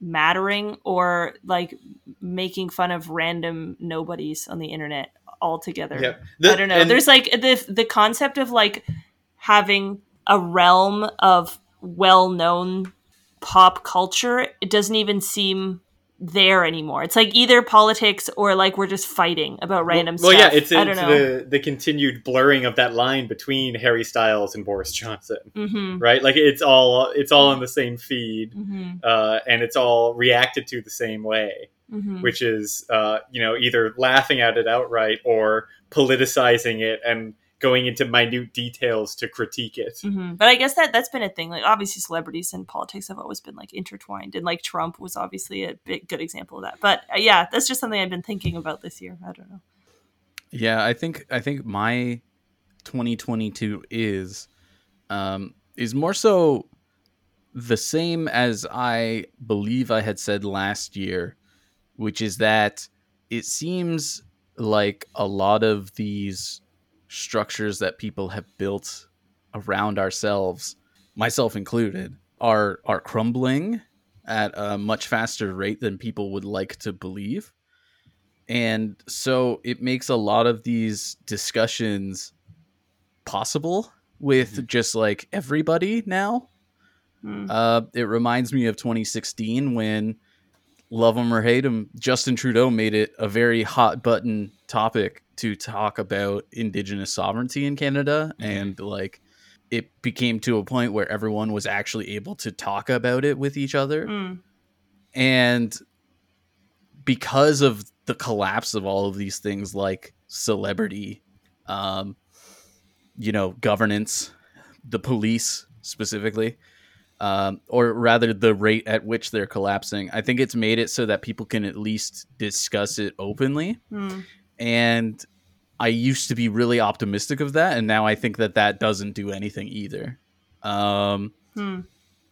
mattering or like making fun of random nobodies on the internet altogether. Yep. I don't know. There's like the the concept of like having a realm of well-known pop culture. It doesn't even seem there anymore. It's like either politics or like we're just fighting about random well, stuff. yeah, it's, it's the the continued blurring of that line between Harry Styles and Boris Johnson, mm-hmm. right? Like it's all it's all on the same feed, Mm-hmm. uh, and it's all reacted to the same way, Mm-hmm. which is uh, you know either laughing at it outright or politicizing it and going into minute details to critique it. hmm But I guess that that's been a thing. Like obviously, celebrities and politics have always been like intertwined, and like Trump was obviously a big good example of that. But uh, yeah, that's just something I've been thinking about this year. I don't know. Yeah, I think I think my 2022 is um, is more so the same as I believe I had said last year, which is that it seems like a lot of these structures that people have built around ourselves, myself included, are are crumbling at a much faster rate than people would like to believe. and so it makes a lot of these discussions possible with just like everybody now. Hmm. Uh, it reminds me of 2016 when love 'em or hate 'em, Justin Trudeau made it a very hot button topic to talk about Indigenous sovereignty in Canada, and like it became to a point where everyone was actually able to talk about it with each other, Hmm. and because of the collapse of all of these things like celebrity, um, you know, governance, the police specifically um, or rather the rate at which they're collapsing. I think it's made it so that people can at least discuss it openly. Hmm. And I used to be really optimistic of that, and now I think that that doesn't do anything either. Um, Hmm.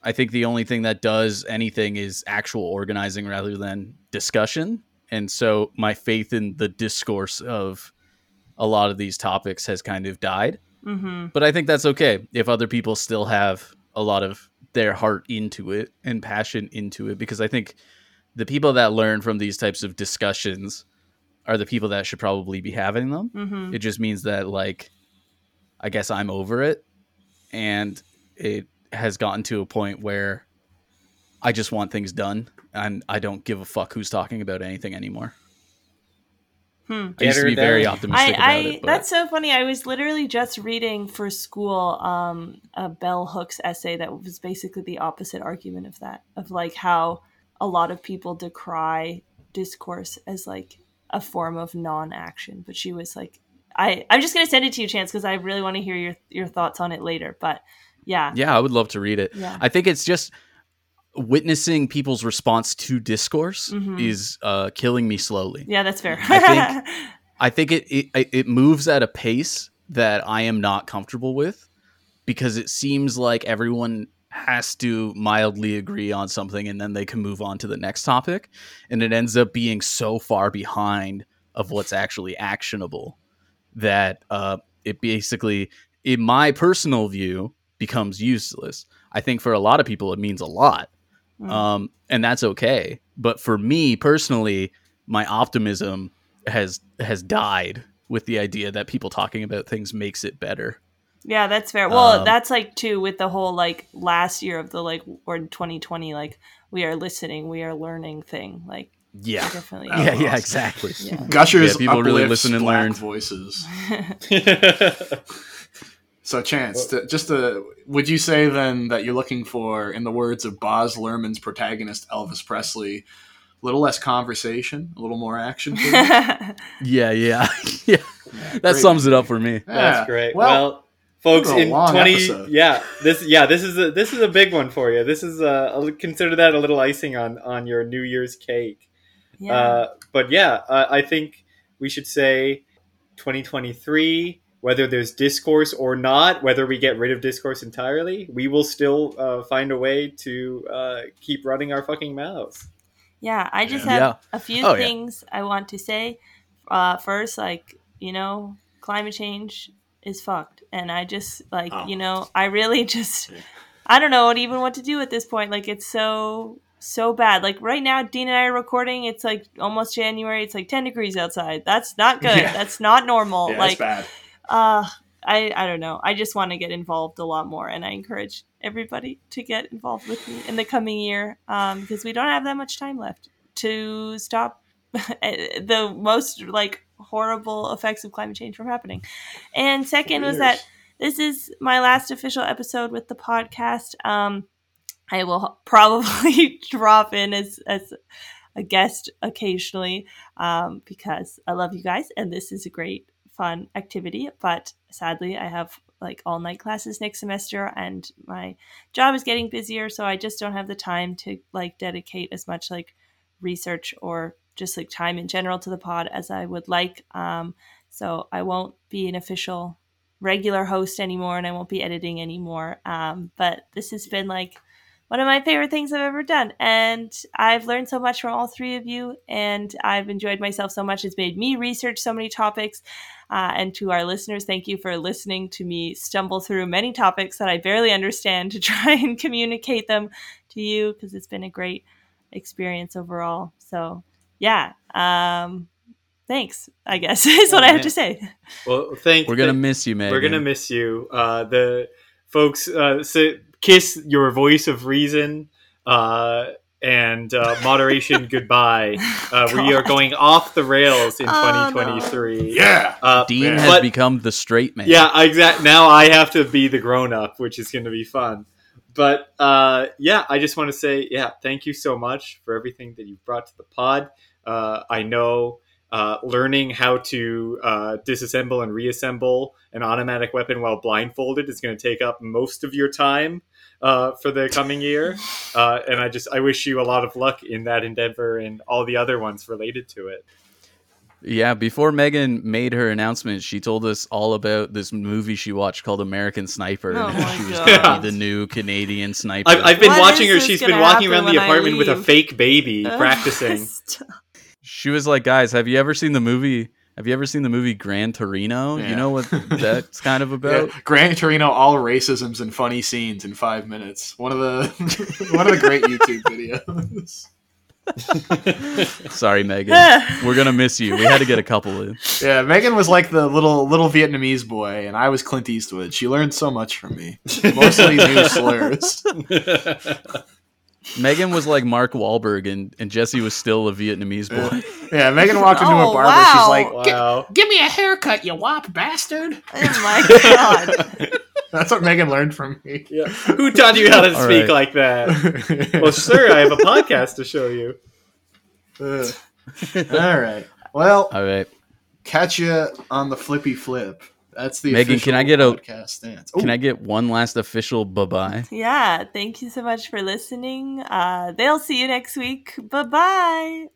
I think the only thing that does anything is actual organizing rather than discussion. And so my faith in the discourse of a lot of these topics has kind of died Mm-hmm. but I think that's okay if other people still have a lot of their heart into it and passion into it because I think the people that learn from these types of discussions are the people that should probably be having them. Mm-hmm. It just means that like I guess I'm over it and it has gotten to a point where I just want things done and I don't give a fuck who's talking about anything anymore. Hmm. I used to be very optimistic I, about I it. But that's so funny. I was literally just reading for school um, a Bell Hooks essay that was basically the opposite argument of that, of like how a lot of people decry discourse as like a form of non-action. But she was like, I I'm just gonna send it to you, Chance, because I really want to hear your your thoughts on it later. But yeah, yeah, I would love to read it. yeah, I think it's just witnessing people's response to discourse Mhm. is uh, killing me slowly. yeah, that's fair. I I think it, it it moves at a pace that I am not comfortable with because it seems like everyone has to mildly agree on something and then they can move on to the next topic and it ends up being so far behind of what's actually actionable that uh, it basically in my personal view becomes useless i think for a lot of people it means a lot Mm. um, and that's okay but for me personally my optimism has has died with the idea that people talking about things makes it better Yeah, that's fair. Well, Um, that's like too with the whole like last year of the like or 2020 like we are listening, we are learning thing. Like yeah definitely. Yeah yeah exactly Yeah. Gushers Yeah, people really listen and learn. voices. So, Chance, to, just to, would you say then that you're looking for, in the words of Baz Luhrmann's protagonist Elvis Presley, a little less conversation, a little more action? yeah yeah yeah Yeah, that great. sums it up for me That's great. Well, Well, folks, this is a in twenty, episode. yeah, this, yeah, this is a this is a big one for you. This is uh, I'll consider that a little icing on on your New Year's cake. yeah. Uh, but yeah, uh, I think we should say 2023. Whether there's discourse or not, whether we get rid of discourse entirely, we will still uh, find a way to uh, keep running our fucking mouths. yeah, I just Yeah. have Yeah. a few Oh, yeah. things I want to say. Uh first like, you know, climate change is fucked and I just like, Oh. you know, I really just I don't know what even what to do at this point. Like it's so so bad. Like right now, Dean and I are recording. It's like almost January. It's like ten degrees outside. That's not good. Yeah. That's not normal. Yeah, like it's bad. Uh I I don't know. I just want to get involved a lot more and I encourage everybody to get involved with me in the coming year um because we don't have that much time left to stop the most like horrible effects of climate change from happening. And second was that this is my last official episode with the podcast. Um, I will probably drop in as as a guest occasionally um, because I love you guys and this is a great fun activity. But sadly, I have like all night classes next semester and my job is getting busier, so I just don't have the time to like dedicate as much like research or just like time in general to the pod as I would like. Um, so I won't be an official regular host anymore and I won't be editing anymore. Um, but this has been like one of my favorite things I've ever done. And I've learned so much from all three of you and I've enjoyed myself so much. It's made me research so many topics. Uh, and to our listeners, thank you for listening to me stumble through many topics that I barely understand to try and communicate them to you because it's been a great experience overall. So, yeah. Um, thanks. I guess is what Oh, I have to say. Well, thank. We're gonna th- miss you, man. We're gonna miss you. Uh, the folks uh, say, kiss your voice of reason uh, and uh, moderation goodbye. Uh, we are going off the rails in Oh, no. 2023. Yeah. Uh, Dean Yeah. has but- become the straight man. yeah, exact. Now I have to be the grown up, which is going to be fun. But uh, yeah, I just want to say, yeah, thank you so much for everything that you've brought to the pod. Uh, I know uh, learning how to uh, disassemble and reassemble an automatic weapon while blindfolded is going to take up most of your time uh, for the coming year. Uh, and I just I wish you a lot of luck in that endeavor and all the other ones related to it. Yeah, before Megan made her announcement, she told us all about this movie she watched called American Sniper. Oh and she was God. going to be the new Canadian sniper. I've, I've been What watching her. She's been walking around the apartment with a fake baby practicing. She was like, "Guys, have you ever seen the movie? Have you ever seen the movie Gran Torino? Yeah. You know what that's kind of Yeah. about." Gran Torino, all racisms and funny scenes in five minutes. One of the one of the great YouTube videos. Sorry, Megan. We're gonna miss you. We had to get a couple in. Yeah, Megan was like the little little Vietnamese boy, and I was Clint Eastwood. She learned so much from me, mostly new slurs. Megan was like Mark Wahlberg, and, and Jesse was still a Vietnamese boy. Yeah, Megan walked into Oh, a barber. wow. She's like, "Gi- wow. "Give me a haircut, you wop bastard." Oh my god. That's what Megan learned from me. Yeah. Who taught you how to All speak right. like that? Well, sir, I have a podcast to show you. Ugh. All right. Well, All right. catch you on the flippy flip. That's the Megan, can I get a- podcast stance? Can I get one last official bye bye? Yeah, thank you so much for listening. Uh, they'll see you next week. Bye bye.